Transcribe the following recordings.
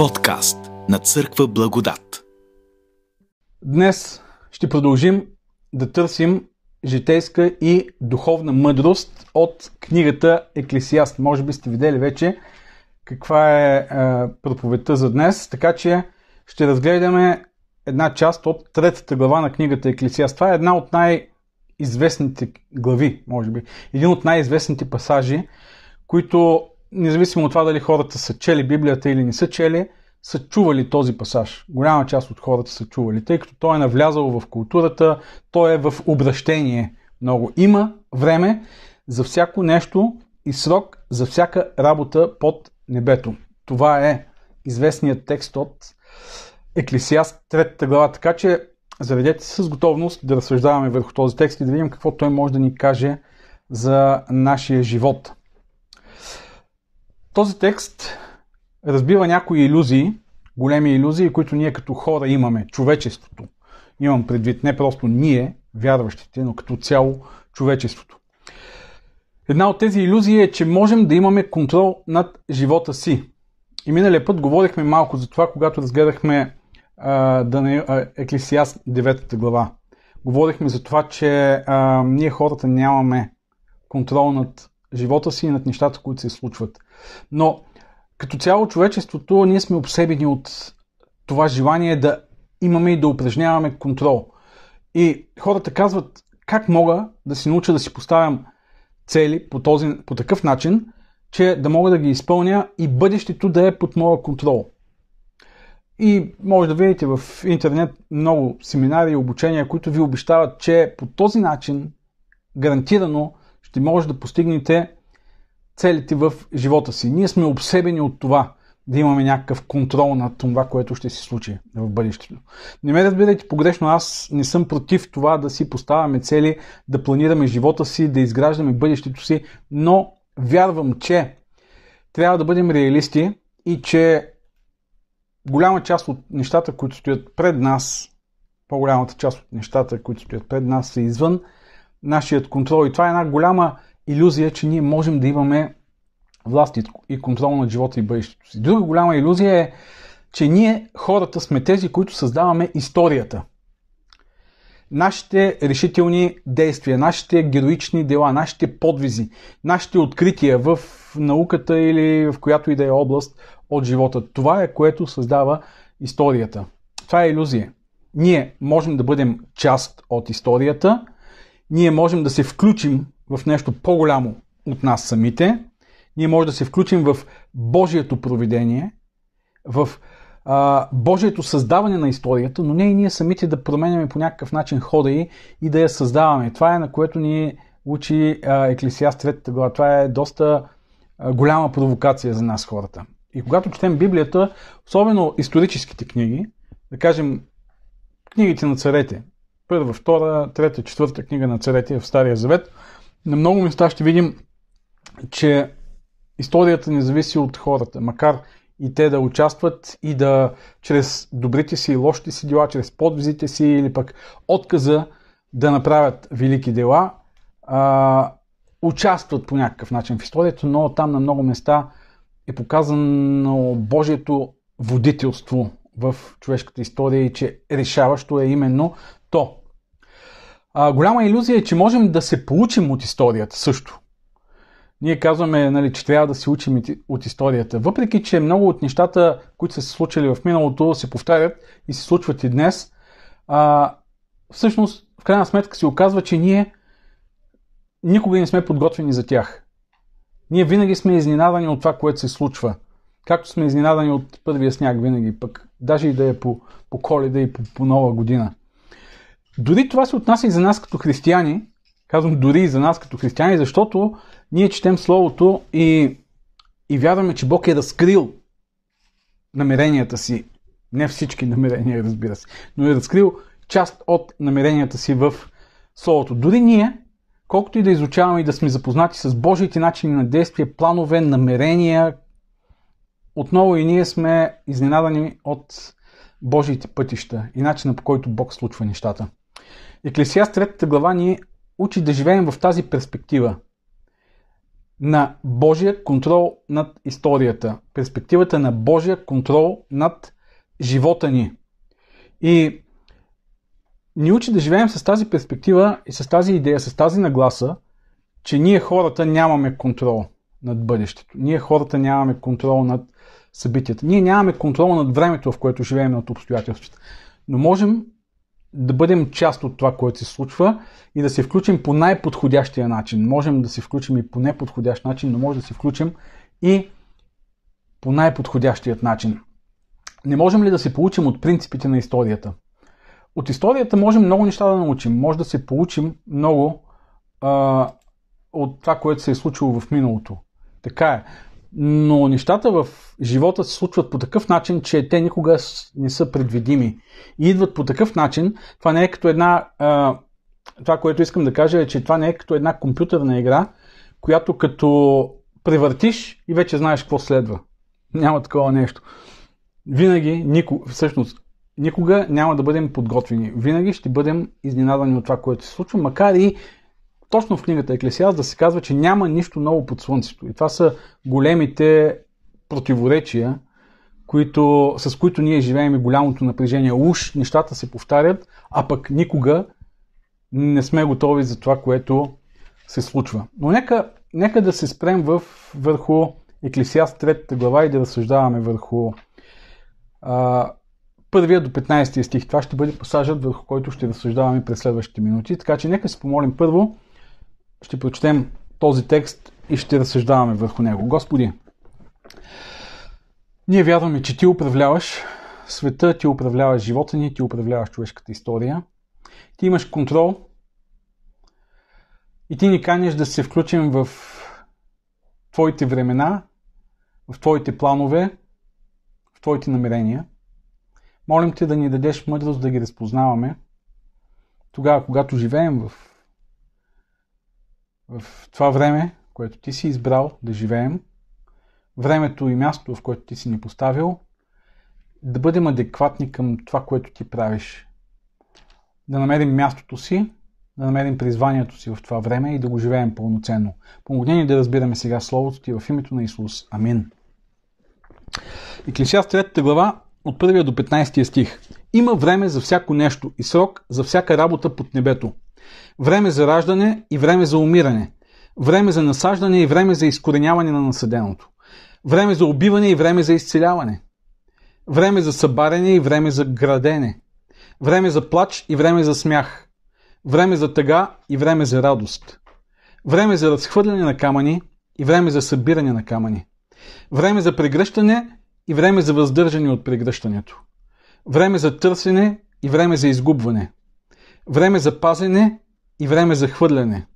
Подкаст на Църква Благодат. Днес ще продължим да търсим житейска и духовна мъдрост от книгата Еклесиаст. Може би сте видели вече каква е, е проповедта за днес, така че ще разгледаме една част от третата глава на книгата Еклесиаст. Това е една от най-известните глави, може би. Един от най-известните пасажи, които, независимо от това дали хората са чели Библията или не са чели, са чували този пасаж. Голяма част от хората са чували, тъй като той е навлязал в културата, той е в обращение много. Има време за всяко нещо и срок за всяка работа под небето. Това е известният текст от Еклесиаст, третата глава. Така че заведете се с готовност да разсъждаваме върху този текст и да видим какво той може да ни каже за нашия живот. Този текст разбива някои иллюзии, големи иллюзии, които ние като хора имаме, човечеството. Имам предвид не просто ние, вярващите, но като цяло човечеството. Една от тези иллюзии е, че можем да имаме контрол над живота си. И миналия път говорихме малко за това, когато разгледахме а, да не, а, Еклесиаст 9 глава. Говорихме за това, че а, ние хората нямаме контрол над живота си и над нещата, които се случват. Но като цяло човечеството, ние сме обсебени от това желание да имаме и да упражняваме контрол. И хората казват, как мога да си науча да си поставям цели по, този, по такъв начин, че да мога да ги изпълня и бъдещето да е под моя контрол. И може да видите в интернет много семинари и обучения, които ви обещават, че по този начин гарантирано ще може да постигнете целите в живота си. Ние сме обсебени от това да имаме някакъв контрол над това, което ще се случи в бъдещето. Не ме разбирайте погрешно, аз не съм против това да си поставяме цели, да планираме живота си, да изграждаме бъдещето си, но вярвам, че трябва да бъдем реалисти и че голяма част от нещата, които стоят пред нас, по-голямата част от нещата, които стоят пред нас, са извън нашият контрол. И това е една голяма иллюзия, че ние можем да имаме власт и контрол над живота и бъдещето си. Друга голяма иллюзия е, че ние, хората, сме тези, които създаваме историята. Нашите решителни действия, нашите героични дела, нашите подвизи, нашите открития в науката или в която и да е област от живота. Това е което създава историята. Това е иллюзия. Ние можем да бъдем част от историята, ние можем да се включим в нещо по-голямо от нас самите, ние можем да се включим в Божието провидение, в а, Божието създаване на историята, но не и ние самите да променяме по някакъв начин хода и, и да я създаваме. Това е на което ни учи Еклесиаст 3 глава. Това е доста а, голяма провокация за нас хората. И когато четем Библията, особено историческите книги, да кажем книгите на царете, първа, втора, трета, четвърта книга на царете в Стария Завет, на много места ще видим, че историята не зависи от хората, макар и те да участват и да чрез добрите си и лошите си дела, чрез подвизите си или пък отказа да направят велики дела, а, участват по някакъв начин в историята, но там на много места е показано Божието водителство в човешката история и че решаващо е именно то. А, голяма иллюзия е, че можем да се получим от историята също. Ние казваме, нали, че трябва да се учим от историята. Въпреки, че много от нещата, които са се случили в миналото, се повтарят и се случват и днес, а, всъщност, в крайна сметка се оказва, че ние никога не сме подготвени за тях. Ние винаги сме изненадани от това, което се случва. Както сме изненадани от първия сняг винаги, пък даже и да е по, по коледа и по, по нова година. Дори това се отнася и за нас като християни. Казвам дори и за нас като християни, защото ние четем Словото и, и вярваме, че Бог е разкрил намеренията си. Не всички намерения, разбира се, но е разкрил част от намеренията си в Словото. Дори ние, колкото и да изучаваме и да сме запознати с Божиите начини на действие, планове, намерения, отново и ние сме изненадани от Божиите пътища и начина по който Бог случва нещата. Еклесиаст 3 глава ни учи да живеем в тази перспектива. на Божия контрол над историята, перспективата на Божия контрол над живота ни. И ни учи да живеем с тази перспектива и с тази идея, с тази нагласа, че ние хората нямаме контрол над бъдещето. Ние хората нямаме контрол над събитията. Ние нямаме контрол над времето, в което живеем, над обстоятелствата. Но можем да бъдем част от това, което се случва и да се включим по най-подходящия начин. Можем да се включим и по неподходящ начин, но може да се включим и по най-подходящият начин. Не можем ли да се получим от принципите на историята? От историята можем много неща да научим. Може да се получим много а, от това, което се е случило в миналото. Така е. Но нещата в живота се случват по такъв начин, че те никога не са предвидими. И идват по такъв начин. Това не е като една. А, това, което искам да кажа е, че това не е като една компютърна игра, която като превъртиш и вече знаеш какво следва. Няма такова нещо. Винаги, нико, всъщност, никога няма да бъдем подготвени. Винаги ще бъдем изненадани от това, което се случва, макар и точно в книгата Еклесиаст да се казва, че няма нищо ново под слънцето. И това са големите противоречия, които, с които ние живеем и голямото напрежение. Уж нещата се повтарят, а пък никога не сме готови за това, което се случва. Но нека, нека да се спрем в, върху Еклесиаст 3 глава и да разсъждаваме върху а, първия до 15 стих. Това ще бъде пасажът, върху който ще разсъждаваме през следващите минути. Така че нека се помолим първо ще прочетем този текст и ще разсъждаваме върху него. Господи, ние вярваме, че Ти управляваш света, Ти управляваш живота ни, Ти управляваш човешката история. Ти имаш контрол и Ти ни канеш да се включим в Твоите времена, в Твоите планове, в Твоите намерения. Молим Те да ни дадеш мъдрост да ги разпознаваме тогава, когато живеем в в това време, което ти си избрал да живеем, времето и мястото, в което ти си ни поставил, да бъдем адекватни към това, което ти правиш. Да намерим мястото си, да намерим призванието си в това време и да го живеем пълноценно. Помогни ни да разбираме сега Словото ти в името на Исус. Амин. Еклесиаст 3 глава от 1 до 15 стих. Има време за всяко нещо и срок за всяка работа под небето. Време за раждане и време за умиране. Време за насаждане и време за изкореняване на насъденото. Време за убиване и време за изцеляване. Време за събаряне и време за градене. Време за плач и време за смях. Време за тъга и време за радост. Време за разхвърляне на камъни и време за събиране на камъни. Време за прегръщане и време за въздържане от прегръщането. Време за търсене и време за изгубване. Време за пазене и време за хвърляне.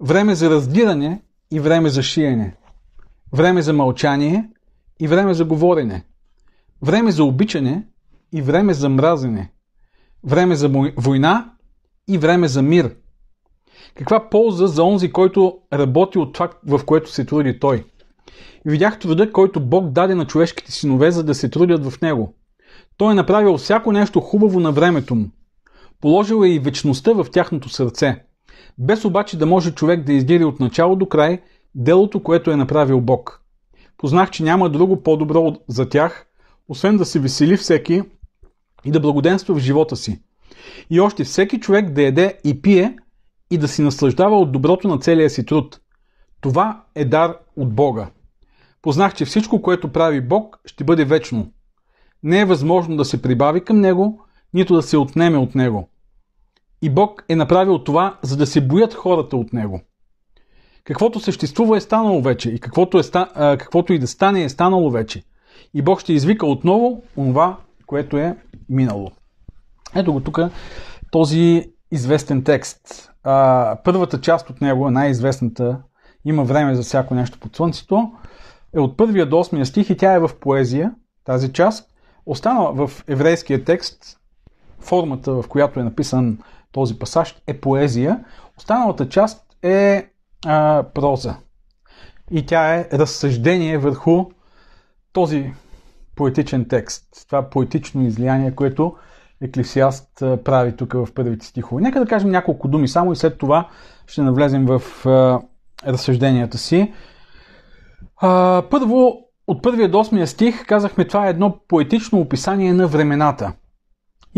Време за раздиране и време за шиене. Време за мълчание и време за говорене. Време за обичане и време за мразене. Време за война и време за мир. Каква полза за онзи, който работи от това, в което се труди той? Видях труда, който Бог даде на човешките синове, за да се трудят в него. Той е направил всяко нещо хубаво на времето му. Положил е и вечността в тяхното сърце, без обаче да може човек да издири от начало до край делото, което е направил Бог. Познах, че няма друго по-добро за тях, освен да се весели всеки и да благоденства в живота си. И още всеки човек да еде и пие и да си наслаждава от доброто на целия си труд. Това е дар от Бога. Познах, че всичко, което прави Бог, ще бъде вечно. Не е възможно да се прибави към Него, нито да се отнеме от него. И Бог е направил това, за да се боят хората от него. Каквото съществува е станало вече и каквото, е, каквото и да стане е станало вече. И Бог ще извика отново това, което е минало. Ето го тук този известен текст. Първата част от него, най-известната, има време за всяко нещо под слънцето, е от първия до 8 стих и тя е в поезия, тази част. Останала в еврейския текст формата, в която е написан този пасаж, е поезия. Останалата част е а, проза. И тя е разсъждение върху този поетичен текст. Това поетично излияние, което Еклесиаст прави тук в първите стихове. Нека да кажем няколко думи само и след това ще навлезем в а, разсъжденията си. А, първо, от първия до 8 стих казахме, това е едно поетично описание на времената.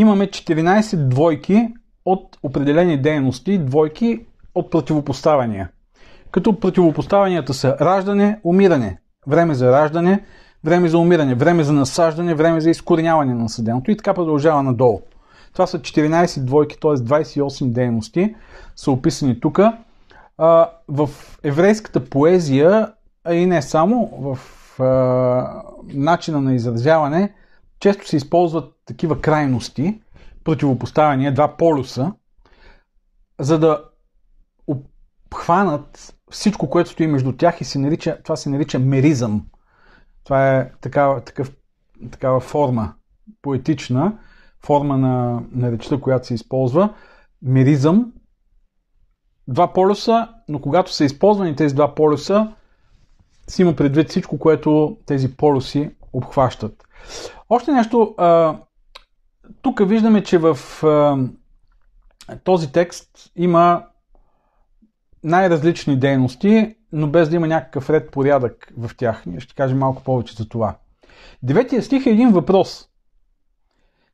Имаме 14 двойки от определени дейности, двойки от противопоставяния. Като противопоставянията са раждане, умиране, време за раждане, време за умиране, време за насаждане, време за изкореняване на съденото и така продължава надолу. Това са 14 двойки, т.е. 28 дейности са описани тук. В еврейската поезия, и не само, в начина на изразяване, често се използват такива крайности, противопоставяния, два полюса, за да обхванат всичко, което стои между тях и се нарича, това се нарича меризъм. Това е такава, такъв, такава форма, поетична форма на, на речта, която се използва. Меризъм. Два полюса, но когато са използвани тези два полюса, си има предвид всичко, което тези полюси обхващат. Още нещо. Тук виждаме, че в този текст има най-различни дейности, но без да има някакъв ред порядък в тях. Ние ще кажем малко повече за това. Деветия стих е един въпрос.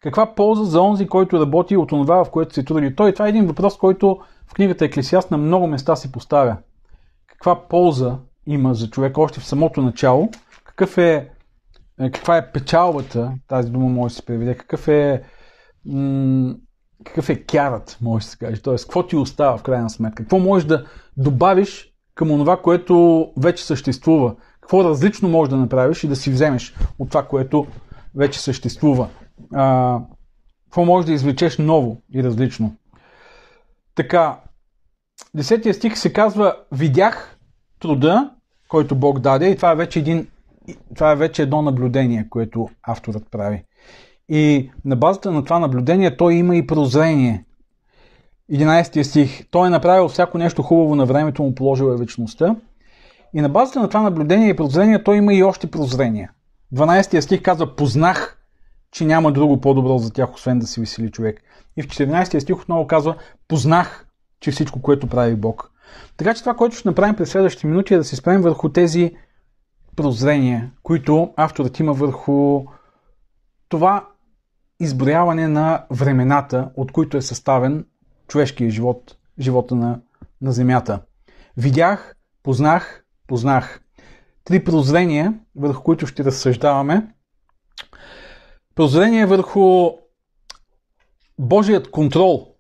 Каква полза за онзи, който работи от това, в което се труди той? Това е един въпрос, който в книгата Еклесиаст на много места се поставя. Каква полза има за човек още в самото начало? Какъв е, е каква е печалбата, тази дума може да се преведе, какъв е, м- какъв е кярат, може да се каже. Тоест, какво ти остава в крайна сметка? Какво можеш да добавиш към това, което вече съществува? Какво различно можеш да направиш и да си вземеш от това, което вече съществува? А, какво можеш да извлечеш ново и различно? Така, десетия стих се казва Видях труда, който Бог даде и това е вече един това е вече едно наблюдение, което авторът прави. И на базата на това наблюдение той има и прозрение. 11 стих. Той е направил всяко нещо хубаво на времето му, положил е вечността. И на базата на това наблюдение и прозрение той има и още прозрение. 12 стих казва, познах, че няма друго по-добро за тях, освен да се весели човек. И в 14 стих отново казва, познах, че всичко, което прави Бог. Така че това, което ще направим през следващите минути е да се спрем върху тези прозрения, които авторът има върху това изброяване на времената, от които е съставен човешкия живот, живота на, на Земята. Видях, познах, познах. Три прозрения, върху които ще разсъждаваме. Прозрение върху Божият контрол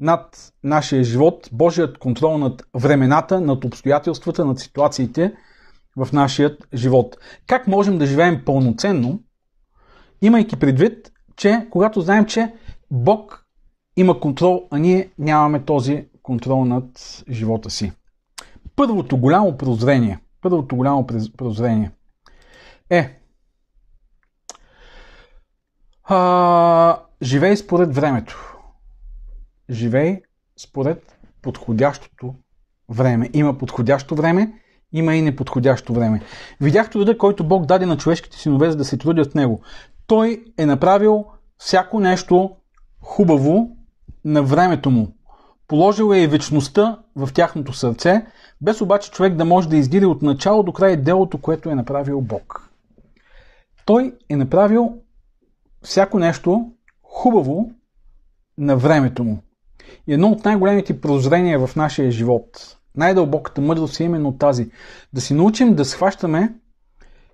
над нашия живот, Божият контрол над времената, над обстоятелствата, над ситуациите в нашия живот. Как можем да живеем пълноценно, имайки предвид, че когато знаем, че Бог има контрол, а ние нямаме този контрол над живота си. Първото голямо прозрение, първото голямо прозрение е а, живей според времето. Живей според подходящото време. Има подходящо време, има и неподходящо време. Видях труда, който Бог даде на човешките синове, за да се трудят него. Той е направил всяко нещо хубаво на времето му. Положил е и вечността в тяхното сърце, без обаче човек да може да издири от начало до край делото, което е направил Бог. Той е направил всяко нещо хубаво на времето му. И едно от най-големите прозрения в нашия живот, най-дълбоката мъдрост е именно тази. Да си научим да схващаме,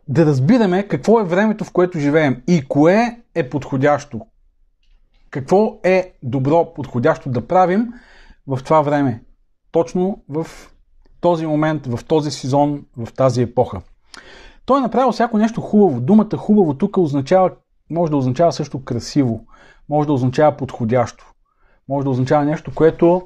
да разбираме какво е времето, в което живеем и кое е подходящо. Какво е добро, подходящо да правим в това време. Точно в този момент, в този сезон, в тази епоха. Той е направил всяко нещо хубаво. Думата хубаво тук означава, може да означава също красиво, може да означава подходящо, може да означава нещо, което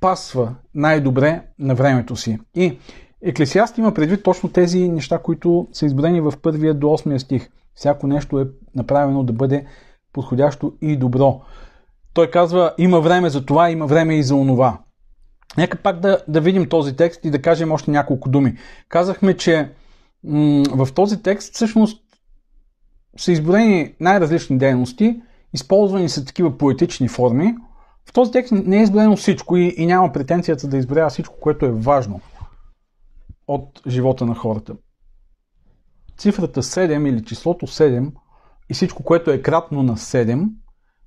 пасва най-добре на времето си. И Еклесиаст има предвид точно тези неща, които са изброени в първия до 8 стих. Всяко нещо е направено да бъде подходящо и добро. Той казва, има време за това, има време и за онова. Нека пак да, да видим този текст и да кажем още няколко думи. Казахме, че м- в този текст всъщност са изброени най-различни дейности, използвани са такива поетични форми, В този текст не е изброено всичко и, и няма претенцията да изброява всичко, което е важно от живота на хората. Цифрата 7 или числото 7 и всичко, което е кратно на 7,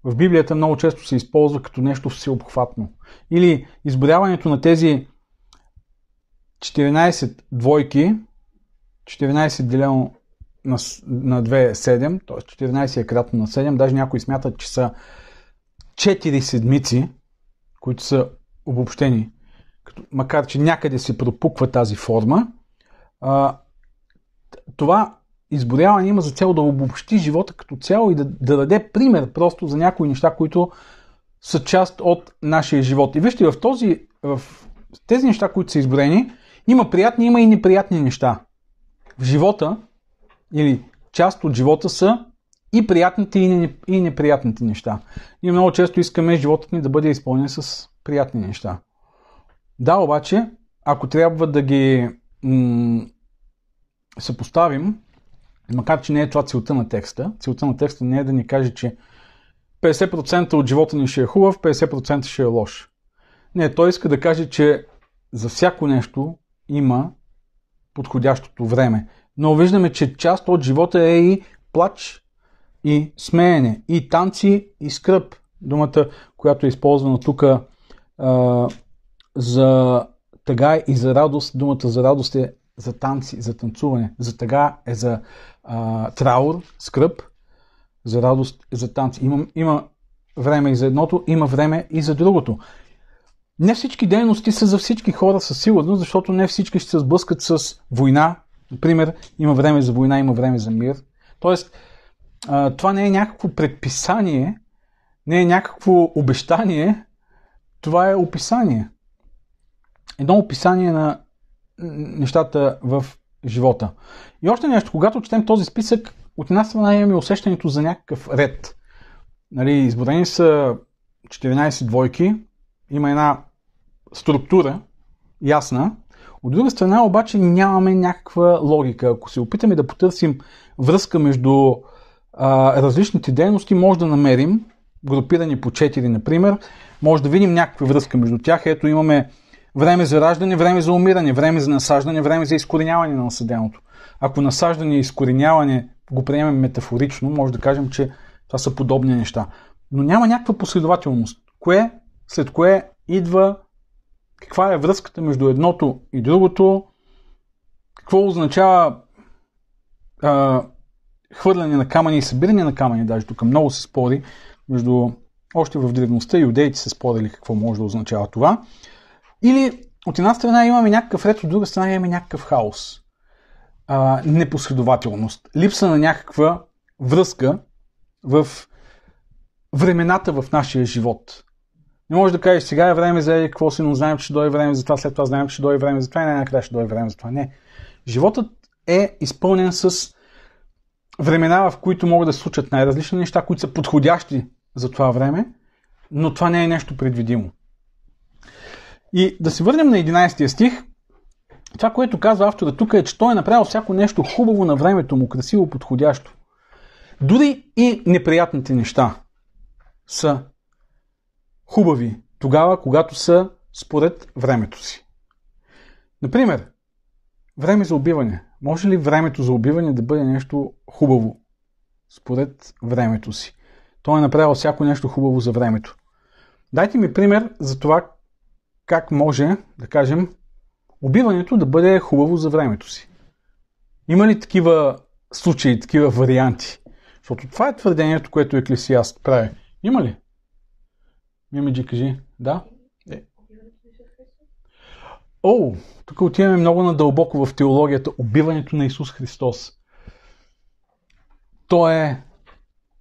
в Библията много често се използва като нещо всеобхватно. Или изборяването на тези 14 двойки, 14 делено на, на 2 е 7, т.е. 14 е кратно на 7, даже някои смятат, че са 4 седмици, които са обобщени, като, макар че някъде се пропуква тази форма, а, това изборяване има за цел да обобщи живота като цяло и да, да даде пример просто за някои неща, които са част от нашия живот. И вижте, в, този, в тези неща, които са изброени, има приятни, има и неприятни неща. В живота, или част от живота са и приятните, и неприятните неща. Ние много често искаме животът ни да бъде изпълнен с приятни неща. Да, обаче, ако трябва да ги м- съпоставим, макар че не е това целта на текста, целта на текста не е да ни каже, че 50% от живота ни ще е хубав, 50% ще е лош. Не, той иска да каже, че за всяко нещо има подходящото време. Но виждаме, че част от живота е и плач, и смеене, и танци, и скръп. Думата, която е използвана тук за тъга и за радост, думата за радост е за танци, за танцуване. За тъга е за а, траур, скръп, за радост е за танци. Има, има време и за едното, има време и за другото. Не всички дейности са за всички хора със сигурност, защото не всички ще се сблъскат с война. Например, има време за война, има време за мир. Тоест, а, това не е някакво предписание, не е някакво обещание, това е описание. Едно описание на нещата в живота. И още нещо, когато четем този списък, от една страна имаме усещането за някакъв ред. Нали, изборени са 14 двойки, има една структура, ясна. От друга страна обаче нямаме някаква логика. Ако се опитаме да потърсим връзка между различните дейности, може да намерим, групирани по 4, например, може да видим някаква връзка между тях. Ето имаме време за раждане, време за умиране, време за насаждане, време за изкореняване на насъденото. Ако насаждане и изкореняване го приемем метафорично, може да кажем, че това са подобни неща. Но няма някаква последователност. Кое след кое идва, каква е връзката между едното и другото, какво означава а, хвърляне на камъни и събиране на камъни, даже тук много се спори между още в древността иудеите се спорили какво може да означава това. Или от една страна имаме някакъв ред, от друга страна имаме някакъв хаос. А, непоследователност. Липса на някаква връзка в времената в нашия живот. Не може да кажеш сега е време за какво си, но знаем, че ще дойде време за това, след това знаем, че ще дойде време за това и най-накрая ще дойде време за това. Не. Животът е изпълнен с времена, в които могат да се случат най-различни неща, които са подходящи за това време, но това не е нещо предвидимо. И да се върнем на 11 стих. Това, което казва автора тук е, че той е направил всяко нещо хубаво на времето му, красиво, подходящо. Дори и неприятните неща са хубави тогава, когато са според времето си. Например, време за убиване. Може ли времето за убиване да бъде нещо хубаво според времето си? Той е направил всяко нещо хубаво за времето. Дайте ми пример за това как може, да кажем, убиването да бъде хубаво за времето си. Има ли такива случаи, такива варианти? Защото това е твърдението, което Еклесиаст прави. Има ли? Мимиджи, кажи. Да? О, тук отиваме много надълбоко в теологията. Убиването на Исус Христос. То е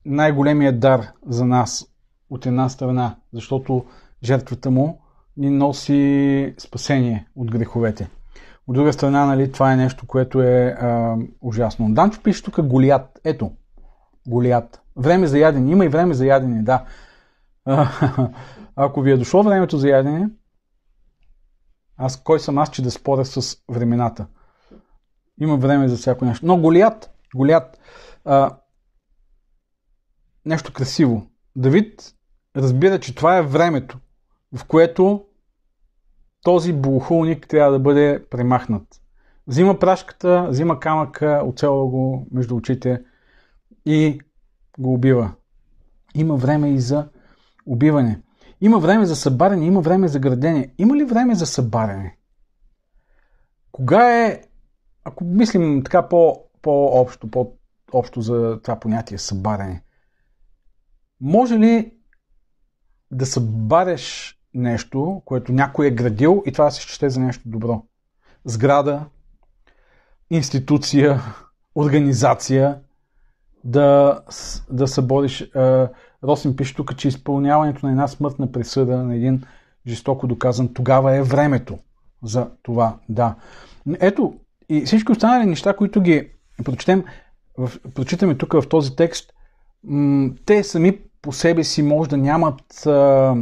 най-големият дар за нас от една страна, защото жертвата му ни носи спасение от греховете. От друга страна, нали, това е нещо, което е а, ужасно. Данчо пише тук Голият. Ето, Голият. Време за ядене. Има и време за ядене, да. ако ви е дошло времето за ядене, аз кой съм аз, че да споря с времената? Има време за всяко нещо. Но Голият, Голият, а, нещо красиво. Давид разбира, че това е времето, в което този богохулник трябва да бъде премахнат. Взима прашката, взима камъка, оцела го между очите и го убива. Има време и за убиване. Има време за събаряне, има време за градене. Има ли време за събаряне? Кога е, ако мислим така по, по-общо, по-общо за това понятие събаряне, може ли да събаряш нещо, което някой е градил и това се счете за нещо добро? Сграда, институция, организация, да, да събориш. Росин пише тук, че изпълняването на една смъртна присъда, на един жестоко доказан, тогава е времето за това. Да. Ето, и всички останали неща, които ги прочетем, в, прочитаме тук в този текст, м- те сами по себе си може да нямат а,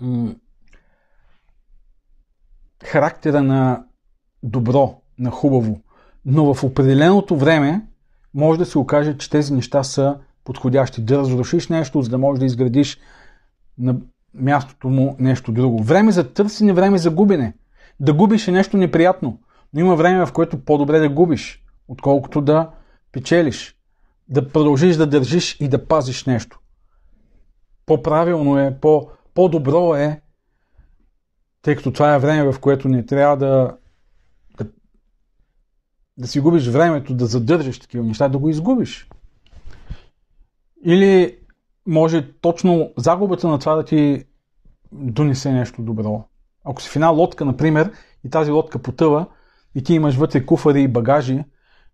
м- характера на добро, на хубаво. Но в определеното време може да се окаже, че тези неща са подходящи. Да разрушиш нещо, за да можеш да изградиш на мястото му нещо друго. Време за търсене, време за губене. Да губиш е нещо неприятно, но има време, в което по-добре да губиш, отколкото да печелиш. Да продължиш да държиш и да пазиш нещо. По-правилно е, по- по-добро е, тъй като това е време, в което не трябва да, да, си губиш времето, да задържиш такива неща, да го изгубиш. Или може точно загубата на това да ти донесе нещо добро. Ако си в една лодка, например, и тази лодка потъва, и ти имаш вътре куфари и багажи,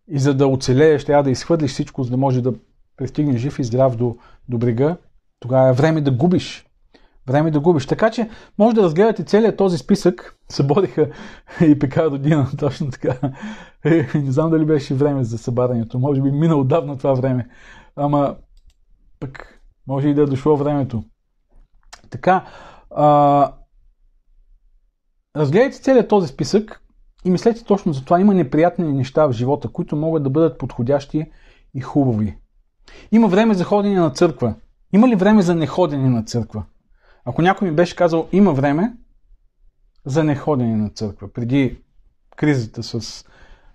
и за да оцелееш, трябва да изхвърлиш всичко, за да може да пристигнеш жив и здрав до, до брега, тогава е време да губиш. Време да губиш. Така че може да разгледате целият този списък. Събодиха и пека родина, точно така. Е, не знам дали беше време за събарянето. Може би мина отдавна това време. Ама пък може и да е дошло времето. Така, а, разгледайте целият този списък и мислете точно за това. Има неприятни неща в живота, които могат да бъдат подходящи и хубави. Има време за ходене на църква. Има ли време за неходене на църква? Ако някой ми беше казал, има време за неходене на църква, преди кризата с,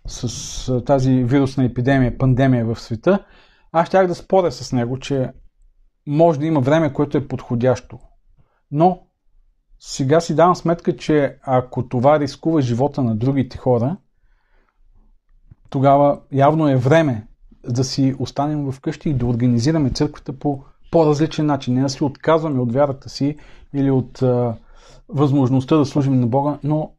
с тази вирусна епидемия, пандемия в света, аз щях да споря с него, че може да има време, което е подходящо. Но сега си давам сметка, че ако това рискува живота на другите хора, тогава явно е време да си останем вкъщи и да организираме църквата по по-различен начин. Не да се отказваме от вярата си или от а, възможността да служим на Бога, но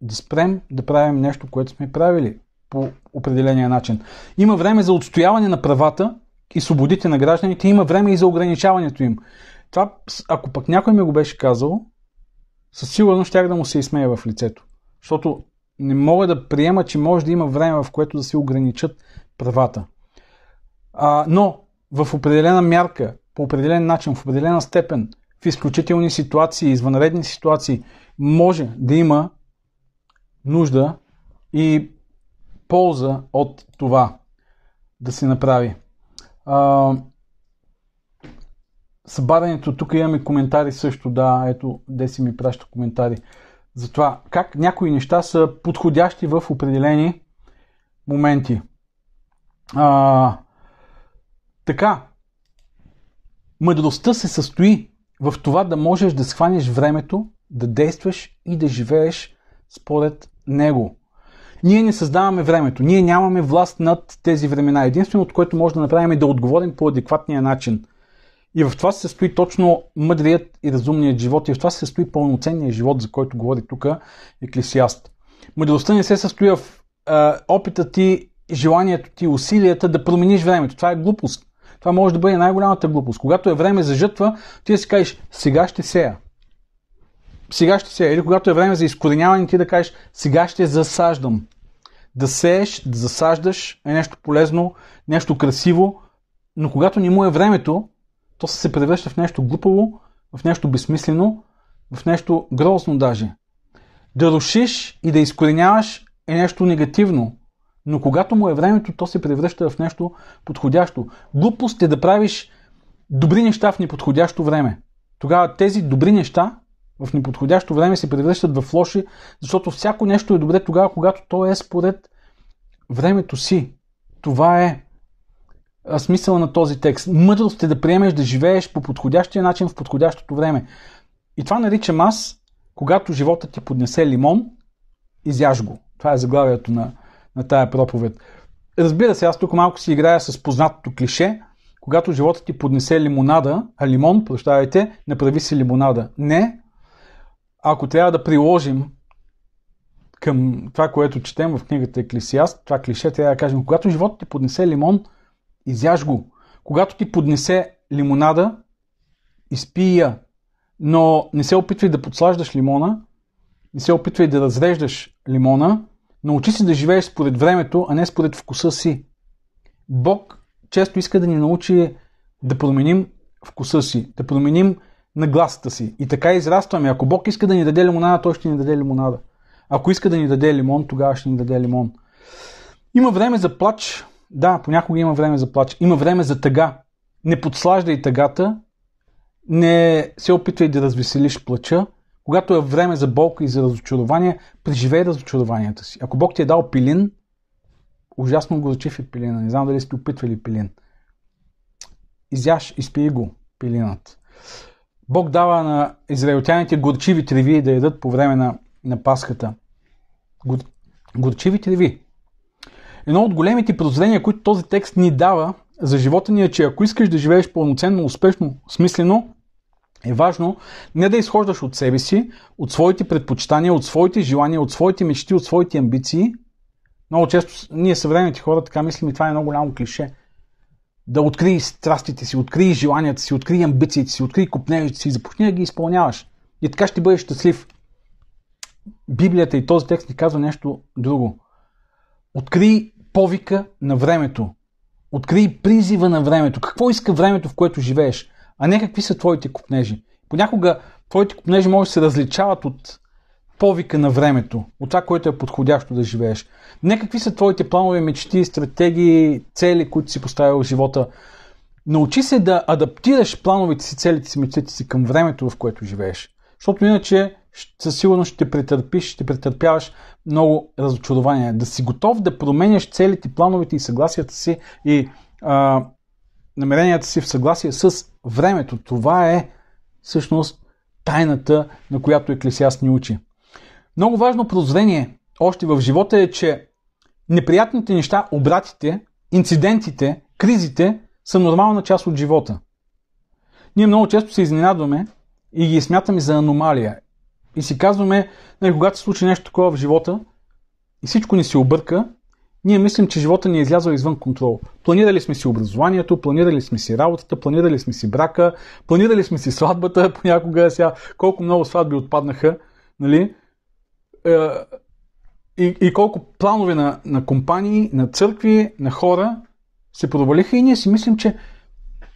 да спрем да правим нещо, което сме правили по определения начин. Има време за отстояване на правата и свободите на гражданите, има време и за ограничаването им. Това, ако пък някой ми го беше казал, със сигурност щях да му се изсмея в лицето. Защото не мога да приема, че може да има време, в което да се ограничат правата. А, но в определена мярка, по определен начин, в определена степен, в изключителни ситуации, извънредни ситуации, може да има нужда и полза от това да се направи. А, събарянето, тук имаме коментари също, да, ето, Деси ми праща коментари за това как някои неща са подходящи в определени моменти. А, така, мъдростта се състои в това да можеш да схванеш времето, да действаш и да живееш според него. Ние не създаваме времето, ние нямаме власт над тези времена. Единственото, което може да направим е да отговорим по адекватния начин. И в това се състои точно мъдрият и разумният живот и в това се състои пълноценният живот, за който говори тук Еклесиаст. Мъдростта не се състои в е, опита ти, желанието ти, усилията да промениш времето. Това е глупост. Това може да бъде най-голямата глупост. Когато е време за жътва, ти да си кажеш, сега ще сея. Сега ще сея. Или когато е време за изкореняване, ти да кажеш, сега ще засаждам. Да сееш, да засаждаш е нещо полезно, нещо красиво, но когато не му е времето, то се превръща в нещо глупаво, в нещо безсмислено, в нещо грозно даже. Да рушиш и да изкореняваш е нещо негативно, но когато му е времето, то се превръща в нещо подходящо. Глупост е да правиш добри неща в неподходящо време. Тогава тези добри неща в неподходящо време се превръщат в лоши, защото всяко нещо е добре тогава, когато то е според времето си. Това е смисъла на този текст. Мъдрост е да приемеш да живееш по подходящия начин в подходящото време. И това наричам аз, когато живота ти поднесе лимон, изяж го. Това е заглавието на, на тая проповед. Разбира се, аз тук малко си играя с познатото клише. Когато живота ти поднесе лимонада, а лимон, прощавайте, направи си лимонада. Не. Ако трябва да приложим към това, което четем в книгата Еклесиаст, това клише трябва да кажем, когато живота ти поднесе лимон, изяж го. Когато ти поднесе лимонада, изпи я. Но не се опитвай да подслаждаш лимона, не се опитвай да разреждаш лимона, научи се да живееш според времето, а не според вкуса си. Бог често иска да ни научи да променим вкуса си, да променим нагласата си. И така израстваме. Ако Бог иска да ни даде лимонада, той ще ни даде лимонада. Ако иска да ни даде лимон, тогава ще ни даде лимон. Има време за плач. Да, понякога има време за плач. Има време за тъга. Не подслаждай тъгата. Не се опитвай да развеселиш плача. Когато е време за болка и за разочарование, преживей разочарованията си. Ако Бог ти е дал пилин, ужасно горчив е пилина. Не знам дали сте опитвали пилин. Изяш, изпий го пилинът. Бог дава на израелтяните горчиви треви да ядат по време на, на Пасхата. Гор, горчиви треви. Едно от големите прозрения, които този текст ни дава за живота ни е, че ако искаш да живееш пълноценно, успешно, смислено, е важно не да изхождаш от себе си, от своите предпочитания, от своите желания, от своите мечти, от своите амбиции. Много често ние съвременните хора така мислим и това е много голямо клише. Да открий страстите си, открий желанията си, открий амбициите си, открий купнежите си започни да ги изпълняваш. И така ще бъдеш щастлив. Библията и този текст ни казва нещо друго. Открий повика на времето. Открий призива на времето. Какво иска времето, в което живееш? а не какви са твоите купнежи. Понякога твоите купнежи може да се различават от повика на времето, от това, което е подходящо да живееш. Не какви са твоите планове, мечти, стратегии, цели, които си поставил в живота. Научи се да адаптираш плановете си, целите си, мечтите си към времето, в което живееш. Защото иначе със сигурност ще претърпиш, ще претърпяваш много разочарования. Да си готов да променяш целите, плановете и съгласията си и а, намеренията си в съгласие с времето. Това е всъщност тайната, на която Еклесиаст ни учи. Много важно прозрение още в живота е, че неприятните неща, обратите, инцидентите, кризите са нормална част от живота. Ние много често се изненадваме и ги смятаме за аномалия. И си казваме, нали, когато се случи нещо такова в живота и всичко ни се обърка, ние мислим, че живота ни е излязъл извън контрол. Планирали сме си образованието, планирали сме си работата, планирали сме си брака, планирали сме си сватбата, понякога сега колко много сватби отпаднаха, нали? Е, и, и колко планове на, на компании, на църкви, на хора се провалиха и ние си мислим, че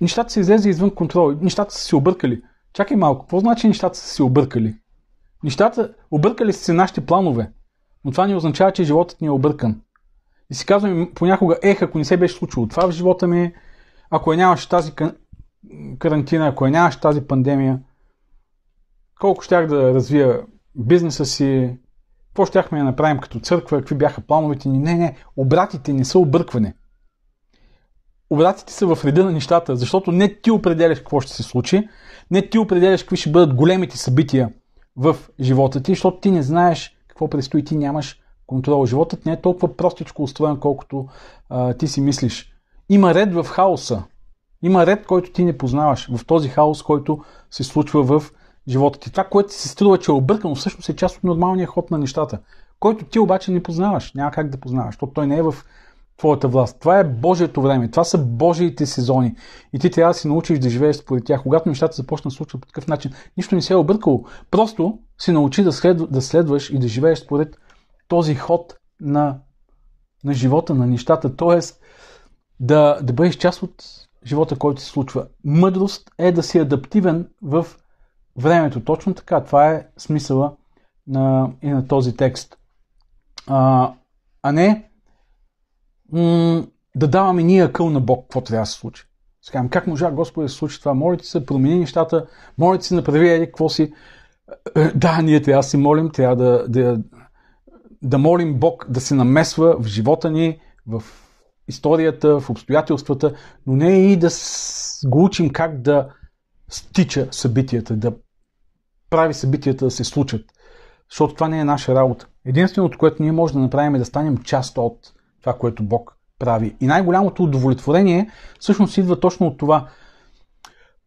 нещата са излезли извън контрол, нещата са се объркали. Чакай малко, какво значи нещата са се объркали? Нещата, объркали са се нашите планове, но това не означава, че животът ни е объркан. И си казвам понякога, ех, ако не се беше случило това в живота ми, ако я нямаш тази карантина, ако я нямаш тази пандемия, колко щях да развия бизнеса си, какво щяхме да направим като църква, какви бяха плановете ни. Не, не, обратите не са объркване. Обратите са в реда на нещата, защото не ти определяш какво ще се случи, не ти определяш какви ще бъдат големите събития в живота ти, защото ти не знаеш какво предстои, ти нямаш контрол. Животът не е толкова простичко устроен, колкото а, ти си мислиш. Има ред в хаоса. Има ред, който ти не познаваш. В този хаос, който се случва в живота ти. Това, което се струва, че е объркано, всъщност е част от нормалния ход на нещата, който ти обаче не познаваш. Няма как да познаваш, защото той не е в твоята власт. Това е Божието време. Това са Божиите сезони. И ти трябва да си научиш да живееш според тях. Когато нещата започнат да случват по такъв начин, нищо не се е объркало. Просто си научи да, след, да следваш и да живееш според този ход на, на живота, на нещата, т.е. Да, да бъдеш част от живота, който се случва. Мъдрост е да си адаптивен в времето. Точно така. Това е смисъла на, и на този текст. А, а не м- да даваме ние къл на Бог, какво трябва да се случи. Си казвам, как можа Господи да се случи това? Моля ти се, промени нещата, моля ти се, направи еди, какво си. Да, ние трябва да си молим, трябва да, да, да молим Бог да се намесва в живота ни, в историята, в обстоятелствата, но не и да го учим как да стича събитията, да прави събитията да се случат. Защото това не е наша работа. Единственото, което ние можем да направим е да станем част от това, което Бог прави. И най-голямото удовлетворение всъщност идва точно от това.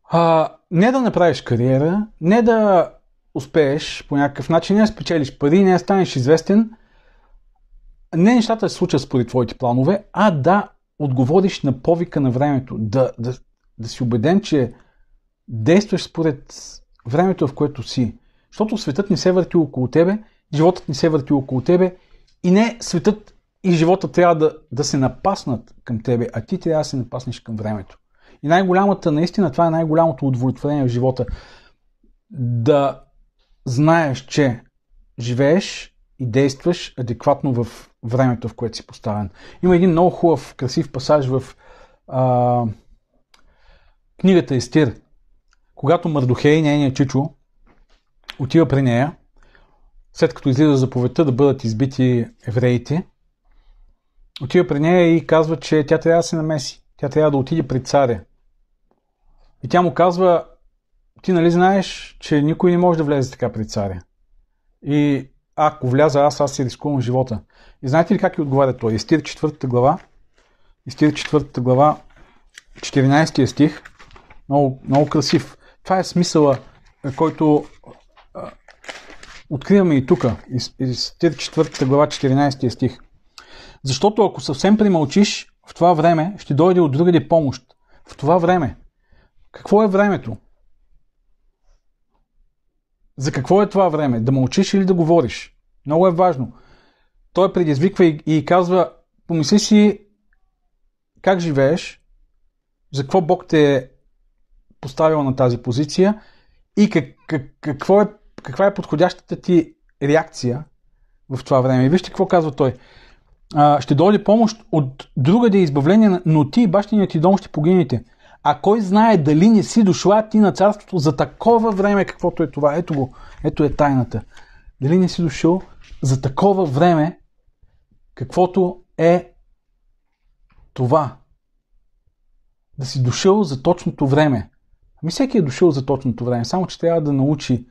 А, не да направиш кариера, не да успееш по някакъв начин, не да спечелиш пари, не да станеш известен, не нещата да се случат според твоите планове, а да отговориш на повика на времето, да, да, да си убеден, че действаш според времето, в което си. Защото светът не се върти около тебе, животът не се върти около тебе и не светът и живота трябва да, да се напаснат към тебе, а ти трябва да се напаснеш към времето. И най-голямата, наистина, това е най-голямото удовлетворение в живота. Да знаеш, че живееш и действаш адекватно в времето, в което си поставен. Има един много хубав, красив пасаж в а, книгата Естир. Когато Мардухей, нейният чичо, отива при нея, след като излиза заповедта да бъдат избити евреите, отива при нея и казва, че тя трябва да се намеси. Тя трябва да отиде при царя. И тя му казва, ти нали знаеш, че никой не може да влезе така при царя. И ако вляза аз, аз си рискувам живота. И знаете ли как и отговаря той? Истир 4 глава, Истир 4 глава, 14 стих, много, много красив. Това е смисъла, който откриваме и тук. Истир 4 глава, 14 стих. Защото ако съвсем примълчиш, в това време ще дойде от другаде помощ. В това време. Какво е времето? За какво е това време? Да мълчиш или да говориш? Много е важно. Той предизвиква и, и казва, помисли си как живееш, за какво Бог те е поставил на тази позиция и как, как, какво е, каква е подходящата ти реакция в това време. И вижте какво казва той. А, ще дойде помощ от другаде избавление, но ти и бащиният ти дом ще погинете. А кой знае дали не си дошла ти на царството за такова време, каквото е това. Ето го, ето е тайната. Дали не си дошъл за такова време, каквото е това. Да си дошъл за точното време. Ами всеки е дошъл за точното време, само че трябва да научи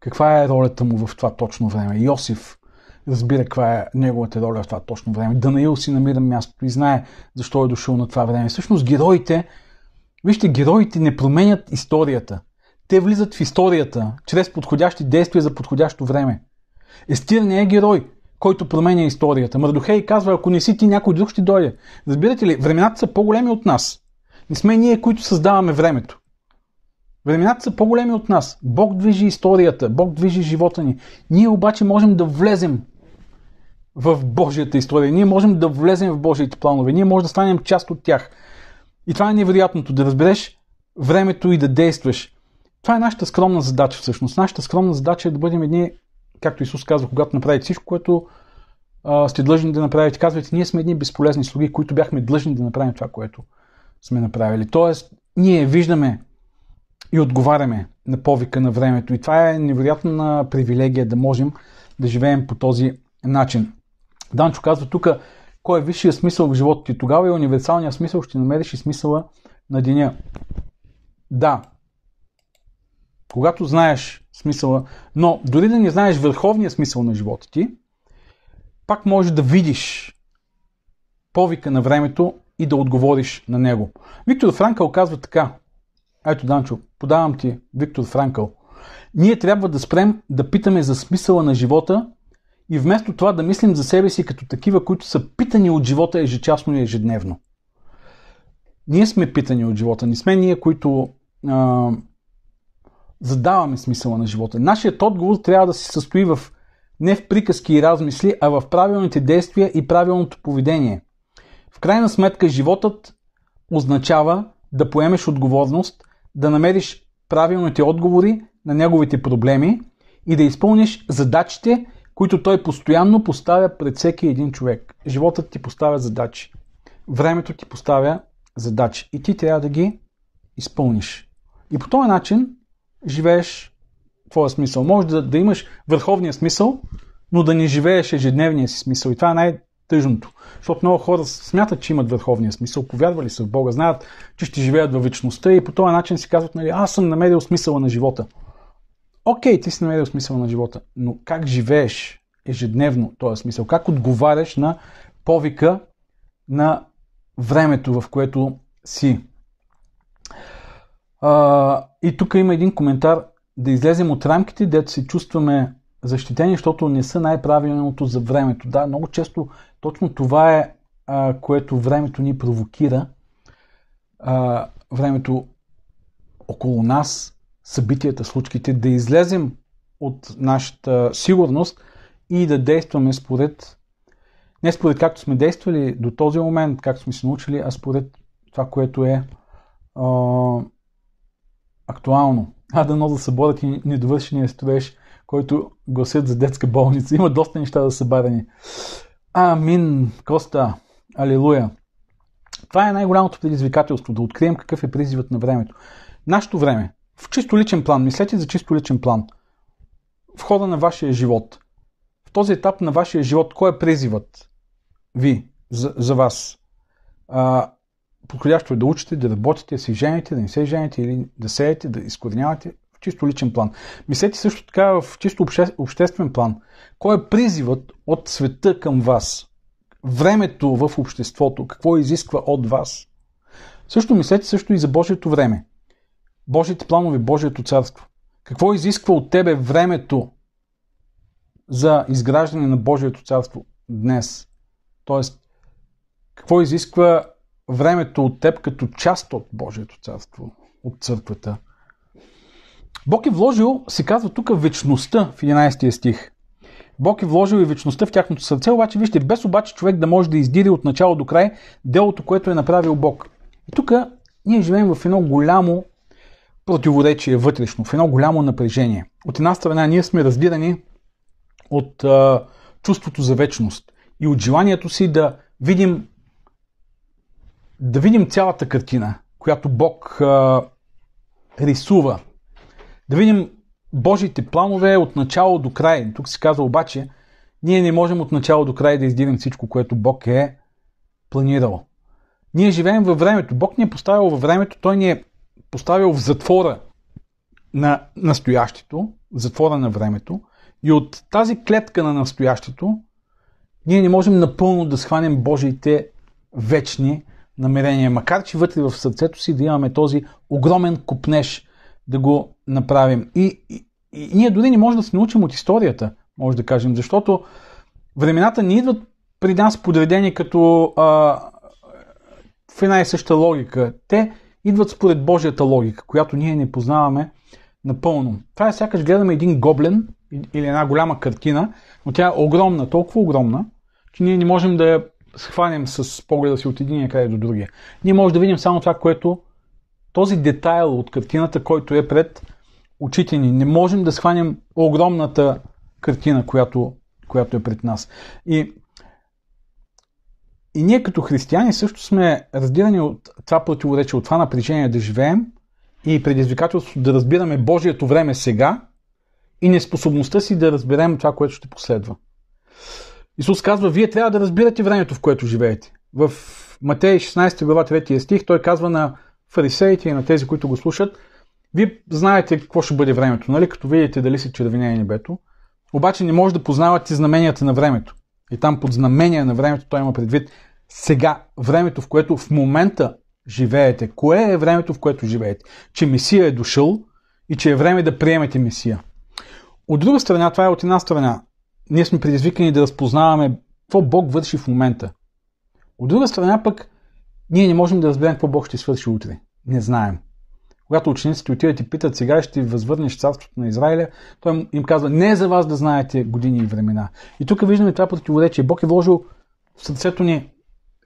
каква е ролята му в това точно време. Йосиф разбира каква е неговата роля в това точно време. Данаил си намира мястото и знае защо е дошъл на това време. Всъщност героите, вижте, героите не променят историята. Те влизат в историята чрез подходящи действия за подходящо време. Естир не е герой, който променя историята. Мардухей казва, ако не си ти, някой друг ще дойде. Разбирате ли, времената са по-големи от нас. Не сме ние, които създаваме времето. Времената са по-големи от нас. Бог движи историята, Бог движи живота ни. Ние обаче можем да влезем в Божията история. Ние можем да влезем в Божиите планове. Ние можем да станем част от тях. И това е невероятното, да разбереш времето и да действаш. Това е нашата скромна задача всъщност. Нашата скромна задача е да бъдем едни, както Исус казва, когато направите всичко, което а, сте длъжни да направите. Казвате, ние сме едни безполезни слуги, които бяхме длъжни да направим това, което сме направили. Тоест, ние виждаме и отговаряме на повика на времето. И това е невероятна привилегия да можем да живеем по този начин. Данчо казва тук, кой е висшия смисъл в живота ти. Тогава и универсалния смисъл ще намериш и смисъла на деня. Да, когато знаеш смисъла, но дори да не знаеш върховния смисъл на живота ти, пак можеш да видиш повика на времето и да отговориш на него. Виктор Франкъл казва така. Ето, Данчо, подавам ти Виктор Франкъл. Ние трябва да спрем да питаме за смисъла на живота и вместо това да мислим за себе си като такива, които са питани от живота ежечасно и ежедневно. Ние сме питани от живота, не сме ние, които а, задаваме смисъла на живота. Нашият отговор трябва да се състои в не в приказки и размисли, а в правилните действия и правилното поведение. В крайна сметка животът означава да поемеш отговорност, да намериш правилните отговори на неговите проблеми и да изпълниш задачите, които той постоянно поставя пред всеки един човек. Животът ти поставя задачи. Времето ти поставя задачи и ти трябва да ги изпълниш. И по този начин живееш твоя смисъл. Може да, да имаш върховния смисъл, но да не живееш ежедневния си смисъл. И това е най-тъжното. Защото много хора смятат, че имат върховния смисъл, повярвали са в Бога, знаят, че ще живеят във вечността и по този начин си казват, нали, аз съм намерил смисъла на живота. Окей, ти си намерил смисъла на живота, но как живееш ежедневно този смисъл? Как отговаряш на повика на времето, в което си? А, и тук има един коментар да излезем от рамките, дето се чувстваме защитени, защото не са най-правилното за времето. Да, много често точно това е, а, което времето ни провокира. А, времето около нас, събитията, случките, да излезем от нашата сигурност и да действаме според не според както сме действали до този момент, както сме се научили, а според това, което е а, актуално. А да но да съборят и недовършения строеж, който гласят за детска болница. Има доста неща да са барани. Амин, Коста, Алилуя. Това е най-голямото предизвикателство, да открием какъв е призивът на времето. Нашето време, в чисто личен план, мислете за чисто личен план, в хода на вашия живот, в този етап на вашия живот, кой е призивът ви, за, за вас? А, подходящо е да учите, да работите, да се жените, да не се жените или да сеете, да изкоренявате чисто личен план. Мислете също така в чисто обще, обществен план. Кой е призивът от света към вас? Времето в обществото, какво изисква от вас? Също мислете също и за Божието време. Божите планове, Божието царство. Какво изисква от тебе времето за изграждане на Божието царство днес? Тоест, какво изисква времето от теб като част от Божието царство, от църквата. Бог е вложил, се казва тук, вечността в 11 стих. Бог е вложил и вечността в тяхното сърце, обаче вижте, без обаче човек да може да издири от начало до край делото, което е направил Бог. И тук ние живеем в едно голямо противоречие вътрешно, в едно голямо напрежение. От една страна ние сме раздирани от а, чувството за вечност и от желанието си да видим да видим цялата картина, която Бог а, рисува. Да видим Божите планове от начало до край. Тук се казва обаче, ние не можем от начало до край да издирим всичко, което Бог е планирал. Ние живеем във времето. Бог ни е поставил във времето, Той ни е поставил в затвора на настоящето, затвора на времето. И от тази клетка на настоящето, ние не можем напълно да схванем Божиите вечни намерение, макар че вътре в сърцето си да имаме този огромен купнеж да го направим. И, и, и ние дори не можем да се научим от историята, може да кажем, защото времената не идват при нас подредени като а, в една и съща логика. Те идват според Божията логика, която ние не познаваме напълно. Това е сякаш гледаме един гоблен или една голяма картина, но тя е огромна, толкова огромна, че ние не можем да я схванем с погледа си от единия край до другия. Ние може да видим само това, което този детайл от картината, който е пред очите ни. Не можем да схванем огромната картина, която, която е пред нас. И, и ние като християни също сме раздирани от това противоречие, от това напрежение да живеем и предизвикателството да разбираме Божието време сега и неспособността си да разберем това, което ще последва. Исус казва, вие трябва да разбирате времето, в което живеете. В Матей 16 глава 3 стих той казва на фарисеите и на тези, които го слушат, вие знаете какво ще бъде времето, нали? като видите дали се червене небето, обаче не може да познавате знаменията на времето. И там под знамения на времето той има предвид сега, времето, в което в момента живеете. Кое е времето, в което живеете? Че Месия е дошъл и че е време да приемете Месия. От друга страна, това е от една страна ние сме предизвикани да разпознаваме какво Бог върши в момента. От друга страна пък, ние не можем да разберем какво Бог ще свърши утре. Не знаем. Когато учениците отидат и питат, сега ще възвърнеш царството на Израиля, той им казва, не е за вас да знаете години и времена. И тук виждаме това противоречие. Бог е вложил в сърцето ни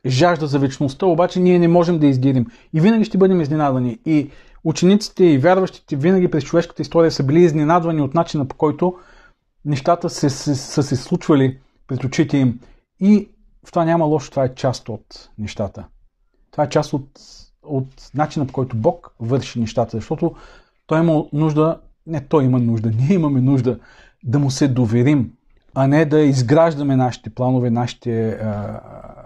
жажда за вечността, обаче ние не можем да издирим. И винаги ще бъдем изненадани. И учениците и вярващите винаги през човешката история са били изненадвани от начина по който нещата се, се, са се случвали пред очите им. И в това няма лошо, това е част от нещата. Това е част от, от начина по който Бог върши нещата, защото той има нужда, не той има нужда, ние имаме нужда да му се доверим, а не да изграждаме нашите планове, нашите, а,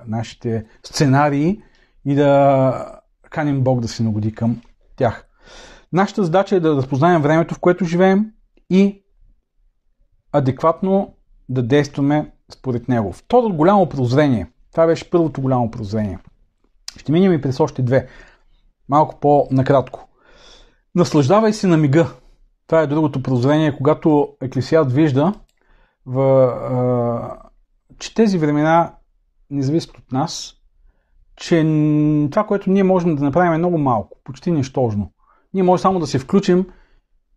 нашите сценарии и да каним Бог да се нагоди към тях. Нашата задача е да разпознаем времето, в което живеем и адекватно да действаме според него. Второто голямо прозрение. Това беше първото голямо прозрение. Ще минем и през още две. Малко по-накратко. Наслаждавай се на мига. Това е другото прозрение, когато Еклесият вижда, в, а, че тези времена не зависят от нас, че това, което ние можем да направим е много малко, почти нищожно. Ние можем само да се включим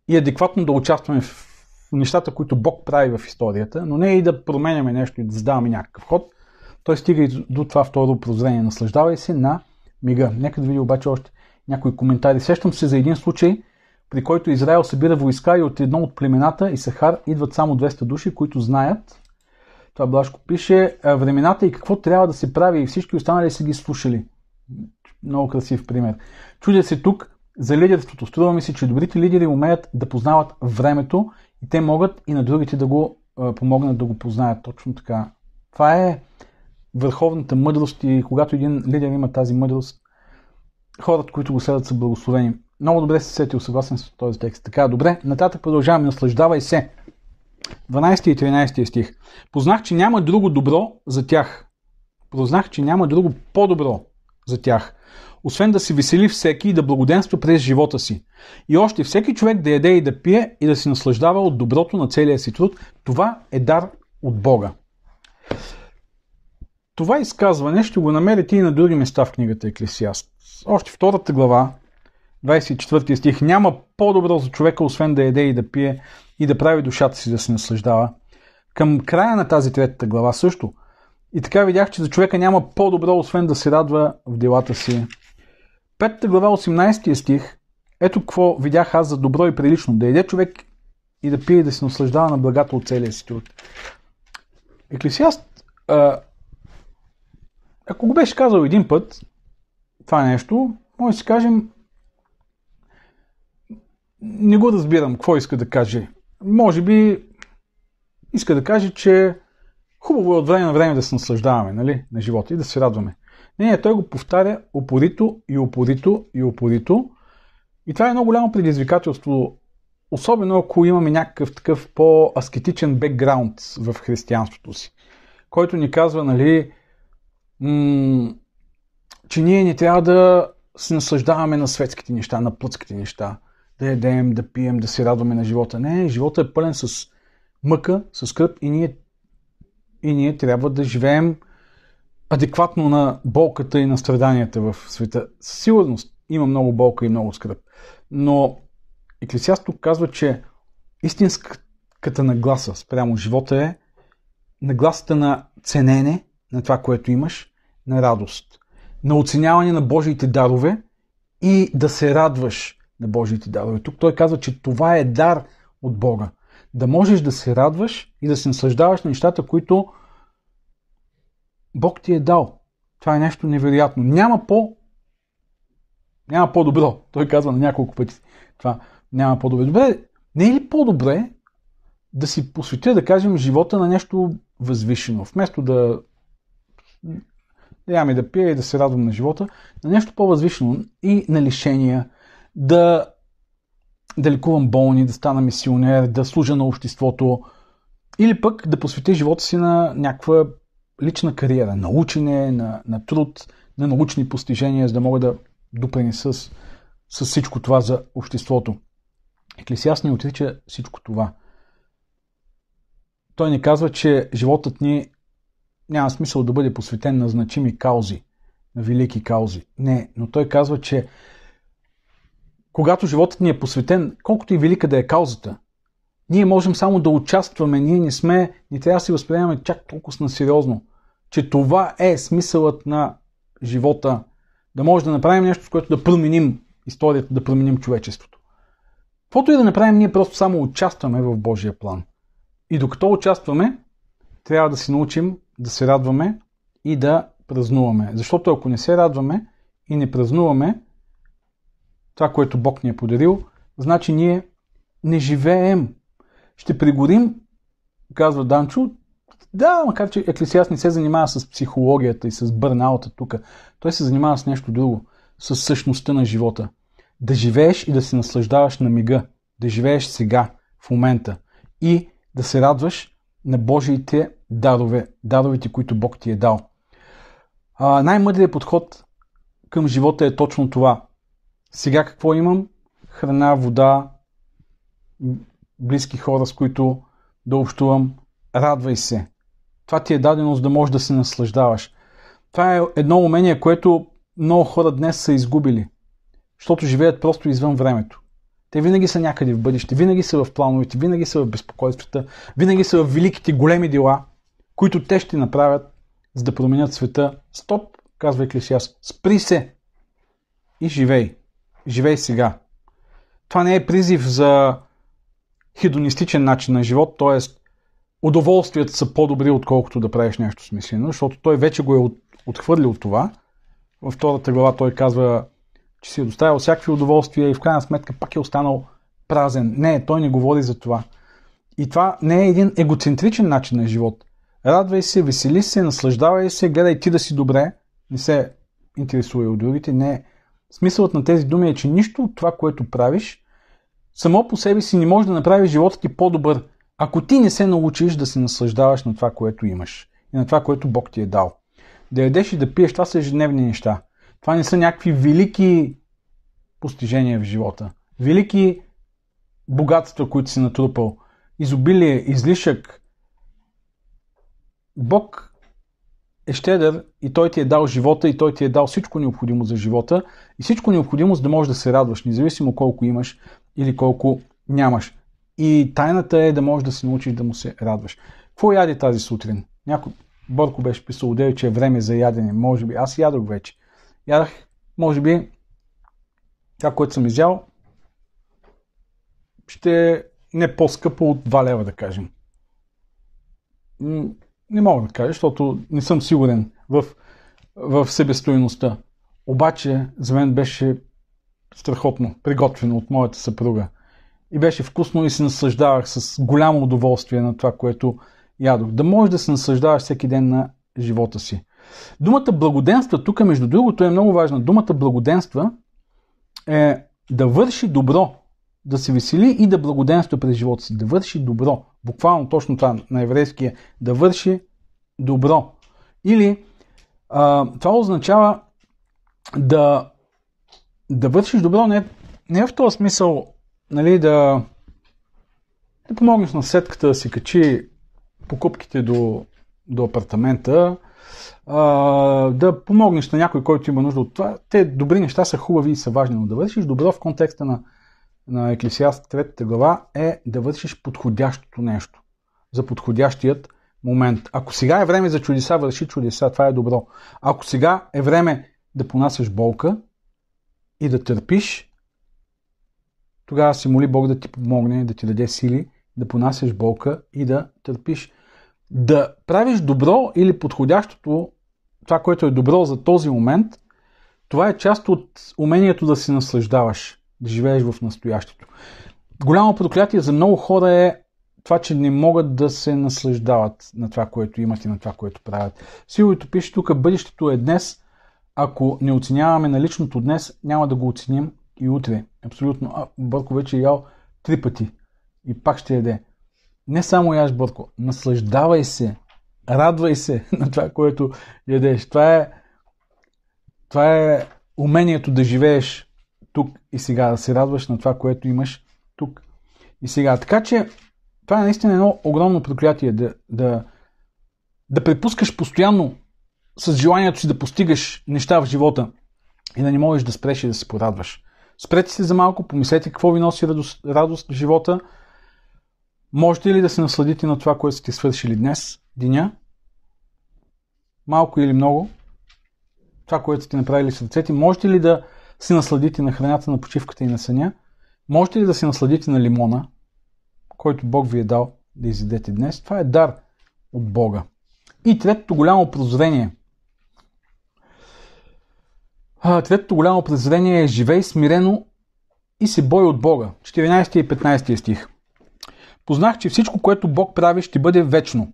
и адекватно да участваме в нещата, които Бог прави в историята, но не и да променяме нещо и да задаваме някакъв ход. Той стига и до това второ прозрение. Наслаждавай се на мига. Нека да види обаче още някои коментари. Сещам се за един случай, при който Израел събира войска и от едно от племената и Сахар идват само 200 души, които знаят. Това Блашко пише времената и какво трябва да се прави и всички останали са ги слушали. Много красив пример. Чудя се тук за лидерството. Струва ми се, че добрите лидери умеят да познават времето и те могат и на другите да го помогнат да го познаят точно така. Това е върховната мъдрост и когато един лидер има тази мъдрост, хората, които го следват са благословени. Много добре се сетил, съгласен с този текст. Така, добре, нататък продължаваме. Наслаждавай се. 12 и 13 стих. Познах, че няма друго добро за тях. Познах, че няма друго по-добро за тях освен да се весели всеки и да благоденства през живота си. И още всеки човек да яде и да пие и да се наслаждава от доброто на целия си труд, това е дар от Бога. Това изказване ще го намерите и на други места в книгата Еклесиаст. Още втората глава, 24 стих, няма по-добро за човека, освен да яде и да пие и да прави душата си да се наслаждава. Към края на тази третата глава също. И така видях, че за човека няма по-добро, освен да се радва в делата си 5 глава 18 стих Ето какво видях аз за добро и прилично. Да еде човек и да пие и да се наслаждава на благата от целия си труд. Еклесиаст, ако го беше казал един път, това нещо, може да си кажем, не го разбирам какво иска да каже. Може би иска да каже, че хубаво е от време на време да се наслаждаваме нали, на живота и да се радваме. Не, той го повтаря упорито и упорито и упорито. И това е много голямо предизвикателство, особено ако имаме някакъв такъв по-аскетичен бекграунд в християнството си, който ни казва, нали, че ние не трябва да се наслаждаваме на светските неща, на плътските неща, да ядем, да пием, да се радваме на живота. Не, живота е пълен с мъка, с скръп и ние, и ние трябва да живеем адекватно на болката и на страданията в света. Със сигурност има много болка и много скръп. Но Еклесиасто казва, че истинската нагласа спрямо живота е нагласата на ценене на това, което имаш, на радост, на оценяване на Божиите дарове и да се радваш на Божиите дарове. Тук той казва, че това е дар от Бога. Да можеш да се радваш и да се наслаждаваш на нещата, които Бог ти е дал. Това е нещо невероятно. Няма по няма по-добро. Той казва на няколко пъти това. Няма по-добре. Добре, не е ли по-добре да си посветя, да кажем, живота на нещо възвишено, вместо да ям и да пия и да се радвам на живота, на нещо по-възвишено и на лишения, да, да лекувам болни, да стана мисионер, да служа на обществото, или пък да посветя живота си на някаква лична кариера, на учене, на, на труд, на научни постижения, за да мога да допринеса с, с всичко това за обществото. Еклесиаст ни отрича всичко това. Той ни казва, че животът ни няма смисъл да бъде посветен на значими каузи, на велики каузи. Не, но той казва, че когато животът ни е посветен, колкото и велика да е каузата, ние можем само да участваме, ние не сме, не трябва да си възприемаме чак толкова на сериозно, че това е смисълът на живота, да може да направим нещо, с което да променим историята, да променим човечеството. Каквото и да направим, ние просто само участваме в Божия план. И докато участваме, трябва да си научим да се радваме и да празнуваме. Защото ако не се радваме и не празнуваме това, което Бог ни е подарил, значи ние не живеем. Ще пригорим, казва Данчо. Да, макар че Еклесиаст не се занимава с психологията и с бърнаута тук. Той се занимава с нещо друго, с същността на живота. Да живееш и да се наслаждаваш на мига. Да живееш сега, в момента. И да се радваш на Божиите дарове, даровете, които Бог ти е дал. А, най-мъдрият подход към живота е точно това. Сега какво имам? Храна, вода, близки хора, с които да общувам. Радвай се. Това ти е дадено, за да можеш да се наслаждаваш. Това е едно умение, което много хора днес са изгубили, защото живеят просто извън времето. Те винаги са някъде в бъдеще, винаги са в плановете, винаги са в безпокойствата, винаги са в великите големи дела, които те ще направят, за да променят света. Стоп, казва Еклесиас. Спри се и живей. Живей сега. Това не е призив за хедонистичен начин на живот, т.е. удоволствията са по-добри, отколкото да правиш нещо смислено, защото той вече го е отхвърлил това. Във втората глава той казва, че си е доставил всякакви удоволствия и в крайна сметка пак е останал празен. Не, той не говори за това. И това не е един егоцентричен начин на живот. Радвай се, весели се, наслаждавай се, гледай ти да си добре, не се интересува от другите. Не. Смисълът на тези думи е, че нищо от това, което правиш, само по себе си не може да направи живота ти по-добър, ако ти не се научиш да се наслаждаваш на това, което имаш и на това, което Бог ти е дал. Да ядеш и да пиеш, това са ежедневни неща. Това не са някакви велики постижения в живота. Велики богатства, които си натрупал. Изобилие, излишък. Бог е щедър и Той ти е дал живота и Той ти е дал всичко необходимо за живота и всичко необходимо, за да можеш да се радваш, независимо колко имаш или колко нямаш. И тайната е да можеш да се научиш да му се радваш. Какво яде тази сутрин? Някой Борко беше писал, че е време за ядене. Може би. Аз ядох вече. Ядах, може би, това, което съм изял, ще е не по-скъпо от 2 лева, да кажем. Не мога да кажа, защото не съм сигурен в, в себестоиността. Обаче за мен беше страхотно, приготвено от моята съпруга. И беше вкусно и се наслаждавах с голямо удоволствие на това, което ядох. Да можеш да се наслаждаваш всеки ден на живота си. Думата благоденства, тук между другото е много важна. Думата благоденства е да върши добро, да се весели и да благоденства през живота си. Да върши добро. Буквално точно това на еврейски е да върши добро. Или а, това означава да, да вършиш добро не, не е в този смисъл нали, да, да помогнеш на сетката да си качи покупките до, до апартамента, а, да помогнеш на някой, който има нужда от това. Те добри неща са хубави и са важни, но да вършиш добро в контекста на, на Еклесиаст 3 глава е да вършиш подходящото нещо. За подходящият момент. Ако сега е време за чудеса, върши чудеса, това е добро. Ако сега е време да понасяш болка и да търпиш, тогава си моли Бог да ти помогне, да ти даде сили да понасяш болка и да търпиш. Да правиш добро или подходящото това, което е добро за този момент, това е част от умението да се наслаждаваш, да живееш в настоящето. Голямо проклятие за много хора е това, че не могат да се наслаждават на това, което имат и на това, което правят. Силовито пише тук, бъдещето е днес. Ако не оценяваме на личното днес, няма да го оценим и утре. Абсолютно. А, Бърко вече е ял три пъти и пак ще яде. Не само яш, Бърко, наслаждавай се радвай се на това, което ядеш. Това е, това е умението да живееш тук и сега, да се радваш на това, което имаш тук и сега. Така че това е наистина едно огромно проклятие да, да, да препускаш постоянно с желанието си да постигаш неща в живота и да не можеш да спреш и да се порадваш. Спрете се за малко, помислете какво ви носи радост, радост в живота. Можете ли да се насладите на това, което сте свършили днес? деня, малко или много, това, което сте направили с ръцете, можете ли да се насладите на храната, на почивката и на съня? Можете ли да се насладите на лимона, който Бог ви е дал да изядете днес? Това е дар от Бога. И третото голямо прозрение. Третото голямо презрение е живей смирено и се бой от Бога. 14 и 15 стих. Познах, че всичко, което Бог прави, ще бъде вечно.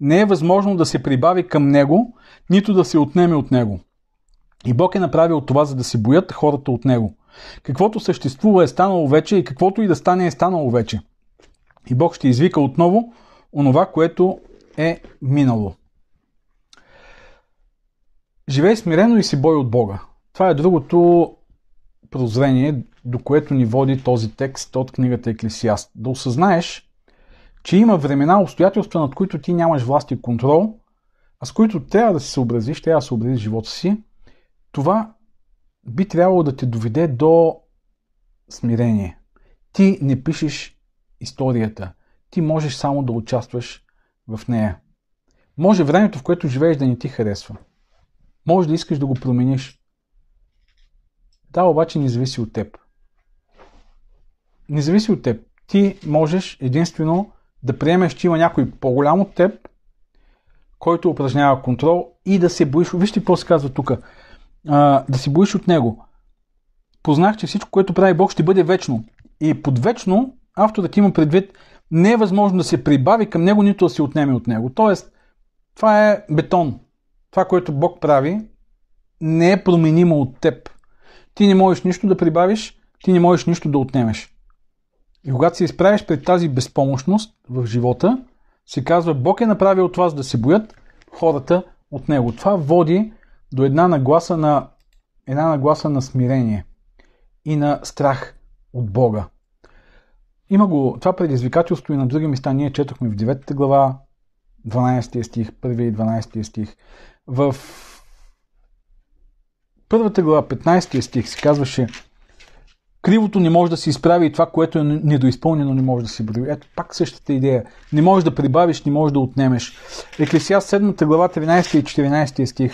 Не е възможно да се прибави към Него, нито да се отнеме от Него. И Бог е направил това, за да се боят хората от Него. Каквото съществува е станало вече и каквото и да стане е станало вече. И Бог ще извика отново онова, което е минало. Живей смирено и си бой от Бога. Това е другото прозрение, до което ни води този текст от книгата Еклесиаст. Да осъзнаеш, че има времена, обстоятелства, над които ти нямаш власт и контрол, а с които трябва да се съобразиш, трябва да съобразиш живота си, това би трябвало да те доведе до смирение. Ти не пишеш историята. Ти можеш само да участваш в нея. Може времето, в което живееш, да не ти харесва. Може да искаш да го промениш. Да, обаче не зависи от теб. Не зависи от теб. Ти можеш единствено да приемеш, че има някой по-голям от теб, който упражнява контрол и да се боиш. Вижте какво се казва тук. да се боиш от него. Познах, че всичко, което прави Бог, ще бъде вечно. И под вечно авторът има предвид не е възможно да се прибави към него, нито да се отнеме от него. Тоест, това е бетон. Това, което Бог прави, не е променимо от теб. Ти не можеш нищо да прибавиш, ти не можеш нищо да отнемеш. И когато се изправиш пред тази безпомощност в живота, се казва, Бог е направил това, за да се боят хората от Него. Това води до една нагласа на, една нагласа на смирение и на страх от Бога. Има го това предизвикателство и на други места. Ние четохме в 9 глава, 12 стих, 1 и 12 стих. В първата глава, 15 стих, се казваше Кривото не може да се изправи и това, което е недоизпълнено, не може да се брои. Ето пак същата идея. Не можеш да прибавиш, не можеш да отнемеш. Еклесиаст 7 глава 13 и 14 стих.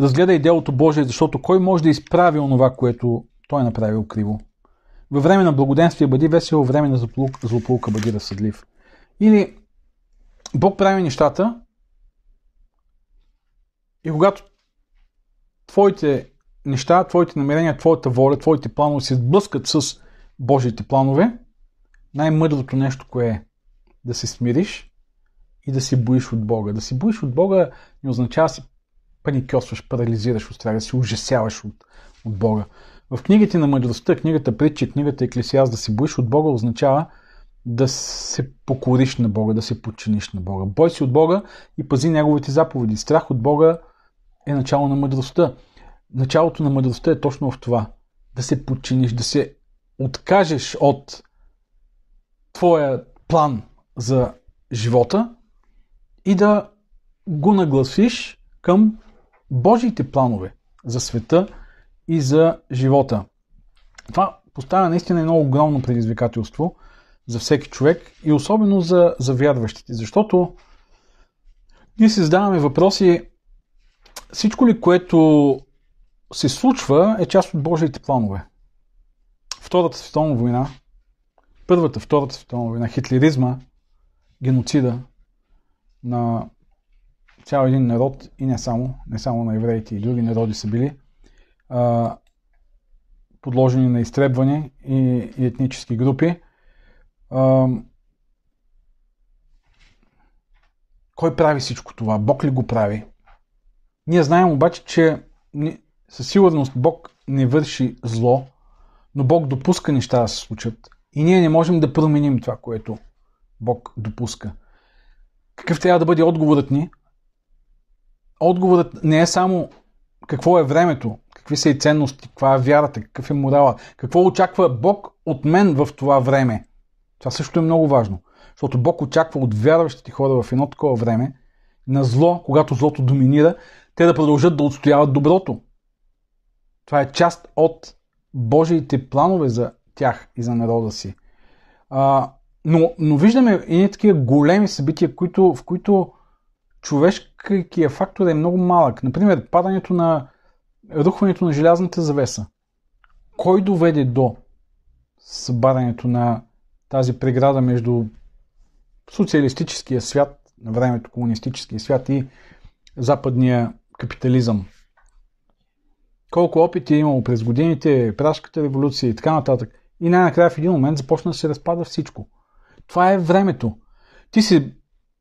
Разгледай делото Божие, защото кой може да изправи онова, което той е направил криво. Във време на благоденствие бъди весел, време на злополука бъди разсъдлив. Или Бог прави нещата и когато твоите неща, твоите намерения, твоята воля, твоите планове се сблъскат с Божиите планове, най-мъдрото нещо кое е? Да се смириш и да се боиш от Бога. Да се боиш от Бога не означава да се паникосваш, парализираш от страх, да се ужасяваш от, от Бога. В книгите на мъдростта, книгата Притчи, книгата Еклесиаст, да се боиш от Бога означава да се покориш на Бога, да се подчиниш на Бога. Бой си от Бога и пази Неговите заповеди. Страх от Бога е начало на мъдростта началото на мъдростта е точно в това. Да се подчиниш, да се откажеш от твоя план за живота и да го нагласиш към Божиите планове за света и за живота. Това поставя наистина едно огромно предизвикателство за всеки човек и особено за, за вярващите, защото ние си задаваме въпроси всичко ли, което се случва, е част от Божиите планове. Втората световна война, първата, втората световна война, хитлеризма, геноцида на цял един народ и не само, не само на евреите и други народи са били а, подложени на изтребване и, и етнически групи. А, кой прави всичко това? Бог ли го прави? Ние знаем обаче, че със сигурност Бог не върши зло, но Бог допуска неща да се случат. И ние не можем да променим това, което Бог допуска. Какъв трябва да бъде отговорът ни? Отговорът не е само какво е времето, какви са и ценности, каква е вярата, какъв е морала, какво очаква Бог от мен в това време. Това също е много важно. Защото Бог очаква от вярващите хора в едно такова време, на зло, когато злото доминира, те да продължат да отстояват доброто. Това е част от Божиите планове за тях и за народа си. А, но, но виждаме и такива големи събития, които, в които човешкият фактор е много малък. Например, падането на рухването на желязната завеса. Кой доведе до събарянето на тази преграда между социалистическия свят, на времето комунистическия свят и западния капитализъм? Колко опити е имало през годините, прашката революция и така нататък. И най-накрая в един момент започна да се разпада всичко. Това е времето. Ти се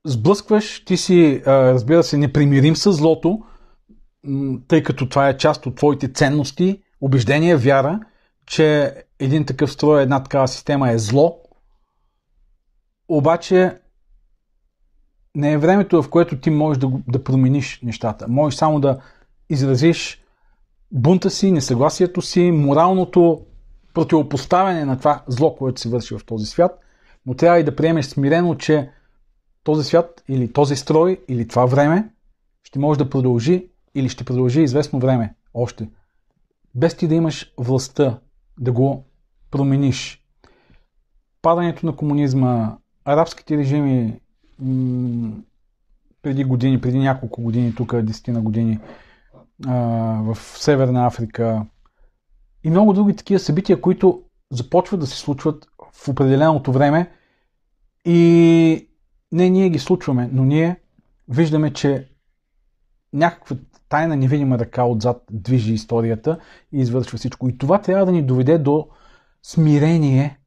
сблъскваш, ти си, разбира се, непримирим с злото, тъй като това е част от твоите ценности, убеждения, вяра, че един такъв строй, една такава система е зло. Обаче не е времето, в което ти можеш да, да промениш нещата. Можеш само да изразиш бунта си, несъгласието си, моралното противопоставяне на това зло, което се върши в този свят, но трябва и да приемеш смирено, че този свят или този строй или това време ще може да продължи или ще продължи известно време още. Без ти да имаш властта да го промениш. Падането на комунизма, арабските режими м- преди години, преди няколко години, тук 10 на години, в Северна Африка и много други такива събития, които започват да се случват в определеното време и не ние ги случваме, но ние виждаме, че някаква тайна невидима ръка отзад движи историята и извършва всичко. И това трябва да ни доведе до смирение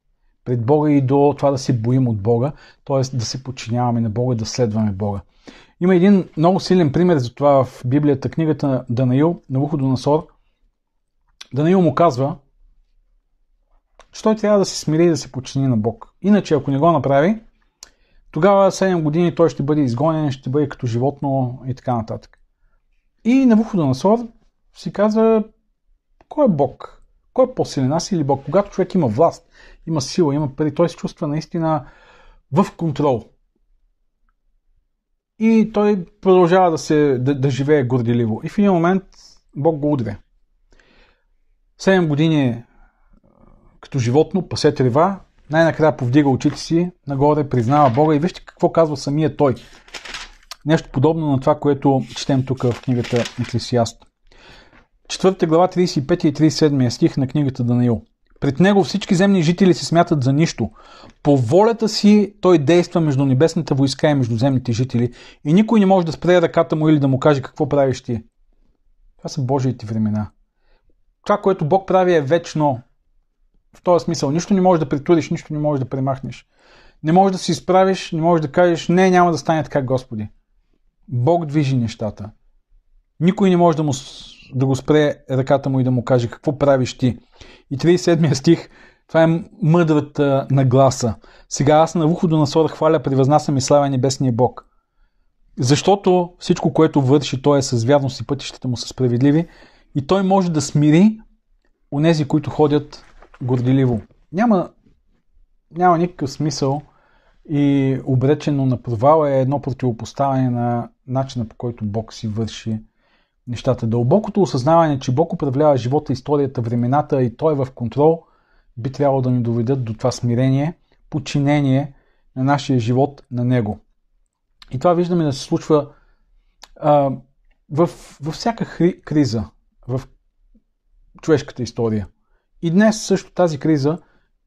пред Бога и до това да се боим от Бога, т.е. да се подчиняваме на Бога, да следваме Бога. Има един много силен пример за това в Библията, книгата на Данаил, на Насор. Данаил му казва, че той трябва да се смири и да се подчини на Бог. Иначе, ако не го направи, тогава 7 години той ще бъде изгонен, ще бъде като животно и така нататък. И Насор си казва, кой е Бог? Кой е по-силен, аз или Бог? Когато човек има власт, има сила, има пари, той се чувства наистина в контрол. И той продължава да, се, да, да живее горделиво. И в един момент Бог го удря. 7 години като животно, пасе трева, най-накрая повдига очите си нагоре, признава Бога и вижте какво казва самия той. Нещо подобно на това, което четем тук в книгата Еклесиаст. Четвърта глава 35 и 37 стих на книгата Данаил. Пред него всички земни жители се смятат за нищо. По волята си той действа между небесната войска и между земните жители и никой не може да спре ръката му или да му каже какво правиш ти. Това са Божиите времена. Това, което Бог прави е вечно. В този смисъл. Нищо не можеш да притуриш, нищо не можеш да премахнеш. Не можеш да се изправиш, не можеш да кажеш, не, няма да стане така, Господи. Бог движи нещата. Никой не може да, му, да го спре ръката му и да му каже какво правиш ти. И 37 стих, това е мъдрата нагласа. Сега аз на ухо до насора хваля, превъзнасям и славя небесния Бог. Защото всичко, което върши, той е с вярност и пътищата му са справедливи и той може да смири онези, които ходят горделиво. Няма, няма никакъв смисъл и обречено на провал е едно противопоставяне на начина по който Бог си върши нещата. Дълбокото осъзнаване, че Бог управлява живота, историята, времената и Той е в контрол, би трябвало да ни доведат до това смирение, подчинение на нашия живот на Него. И това виждаме да се случва а, в, във всяка хри, криза в човешката история. И днес също тази криза,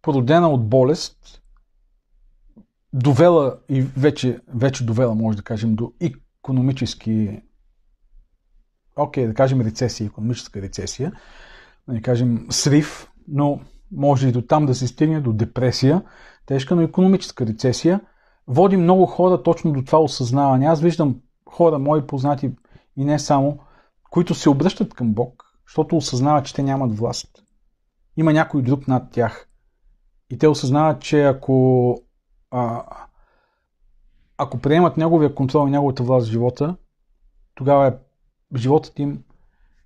породена от болест, довела и вече, вече довела, може да кажем, до економически окей, да кажем рецесия, економическа рецесия, да не кажем срив, но може и до там да се стигне до депресия, тежка, но економическа рецесия, води много хора точно до това осъзнаване. Аз виждам хора, мои познати и не само, които се обръщат към Бог, защото осъзнават, че те нямат власт. Има някой друг над тях. И те осъзнават, че ако, а, ако приемат неговия контрол и неговата власт в живота, тогава е животът им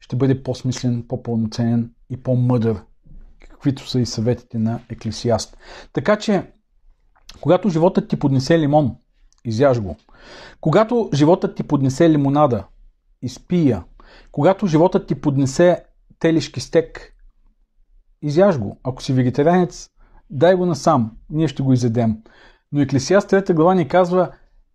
ще бъде по-смислен, по-пълноценен и по-мъдър, каквито са и съветите на Еклесиаст. Така че, когато животът ти поднесе лимон, изяж го. Когато животът ти поднесе лимонада, изпия. Когато животът ти поднесе телешки стек, изяж го. Ако си вегетарианец, дай го насам, ние ще го изедем. Но Еклесиаст 3 глава ни казва,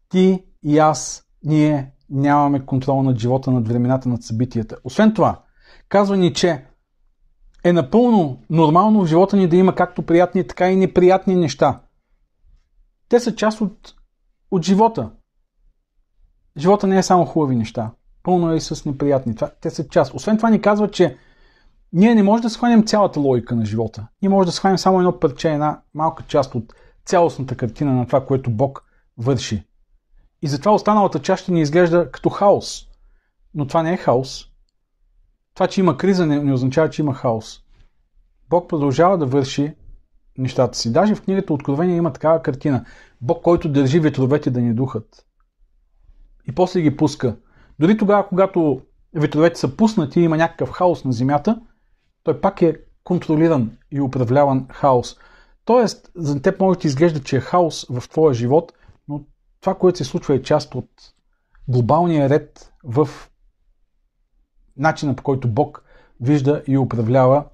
ти и аз, ние нямаме контрол над живота, над времената, над събитията. Освен това, казва ни, че е напълно нормално в живота ни да има както приятни, така и неприятни неща. Те са част от, от живота. Живота не е само хубави неща. Пълно е и с неприятни. Това, те са част. Освен това ни казва, че ние не можем да схванем цялата логика на живота. Ние можем да схванем само едно парче, една малка част от цялостната картина на това, което Бог върши. И затова останалата част ще ни изглежда като хаос. Но това не е хаос. Това, че има криза, не, не означава, че има хаос. Бог продължава да върши нещата си. Даже в книгата Откровение има такава картина. Бог, който държи ветровете да ни духат. И после ги пуска. Дори тогава, когато ветровете са пуснати и има някакъв хаос на земята, той пак е контролиран и управляван хаос. Тоест, за теб може да изглежда, че е хаос в твоя живот, това, което се случва е част от глобалния ред в начина по който Бог вижда и управлява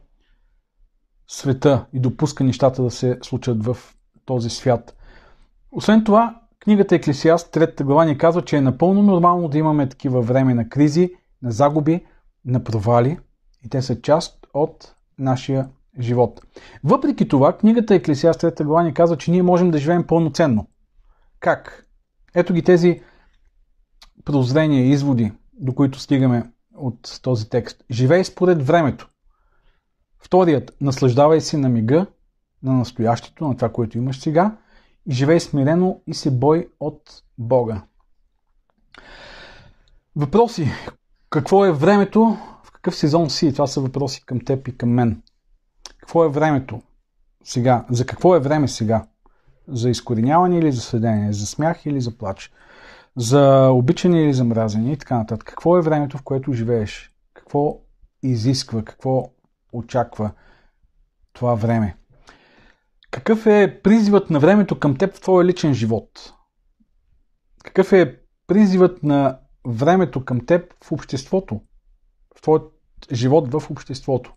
света и допуска нещата да се случат в този свят. Освен това, книгата Еклесиаст, третата глава, ни казва, че е напълно нормално да имаме такива време на кризи, на загуби, на провали и те са част от нашия живот. Въпреки това, книгата Еклесиаст, трета глава, ни казва, че ние можем да живеем пълноценно. Как? Ето ги тези прозрения, изводи, до които стигаме от този текст. Живей според времето. Вторият, наслаждавай се на мига, на настоящето, на това, което имаш сега и живей смирено и се бой от Бога. Въпроси. Какво е времето? В какъв сезон си? Това са въпроси към теб и към мен. Какво е времето сега? За какво е време сега? За изкореняване или за съдение? За смях или за плач? За обичане или за мразене и така нататък. Какво е времето, в което живееш? Какво изисква? Какво очаква това време? Какъв е призивът на времето към теб в твоя личен живот? Какъв е призивът на времето към теб в обществото? В твоят живот в обществото?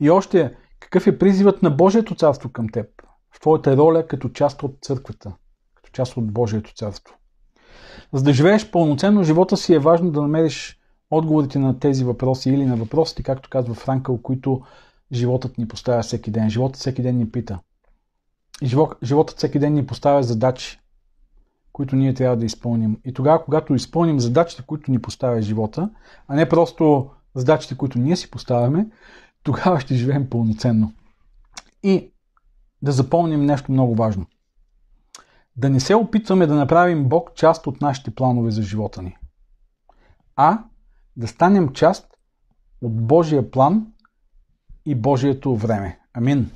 И още, какъв е призивът на Божието царство към теб? В твоята роля като част от църквата, като част от Божието царство. За да живееш пълноценно живота си е важно да намериш отговорите на тези въпроси или на въпросите, както казва Франкъл, които животът ни поставя всеки ден. Животът всеки ден ни пита. Животът всеки ден ни поставя задачи, които ние трябва да изпълним. И тогава, когато изпълним задачите, които ни поставя живота, а не просто задачите, които ние си поставяме, тогава ще живеем пълноценно. И да запомним нещо много важно. Да не се опитваме да направим Бог част от нашите планове за живота ни, а да станем част от Божия план и Божието време. Амин.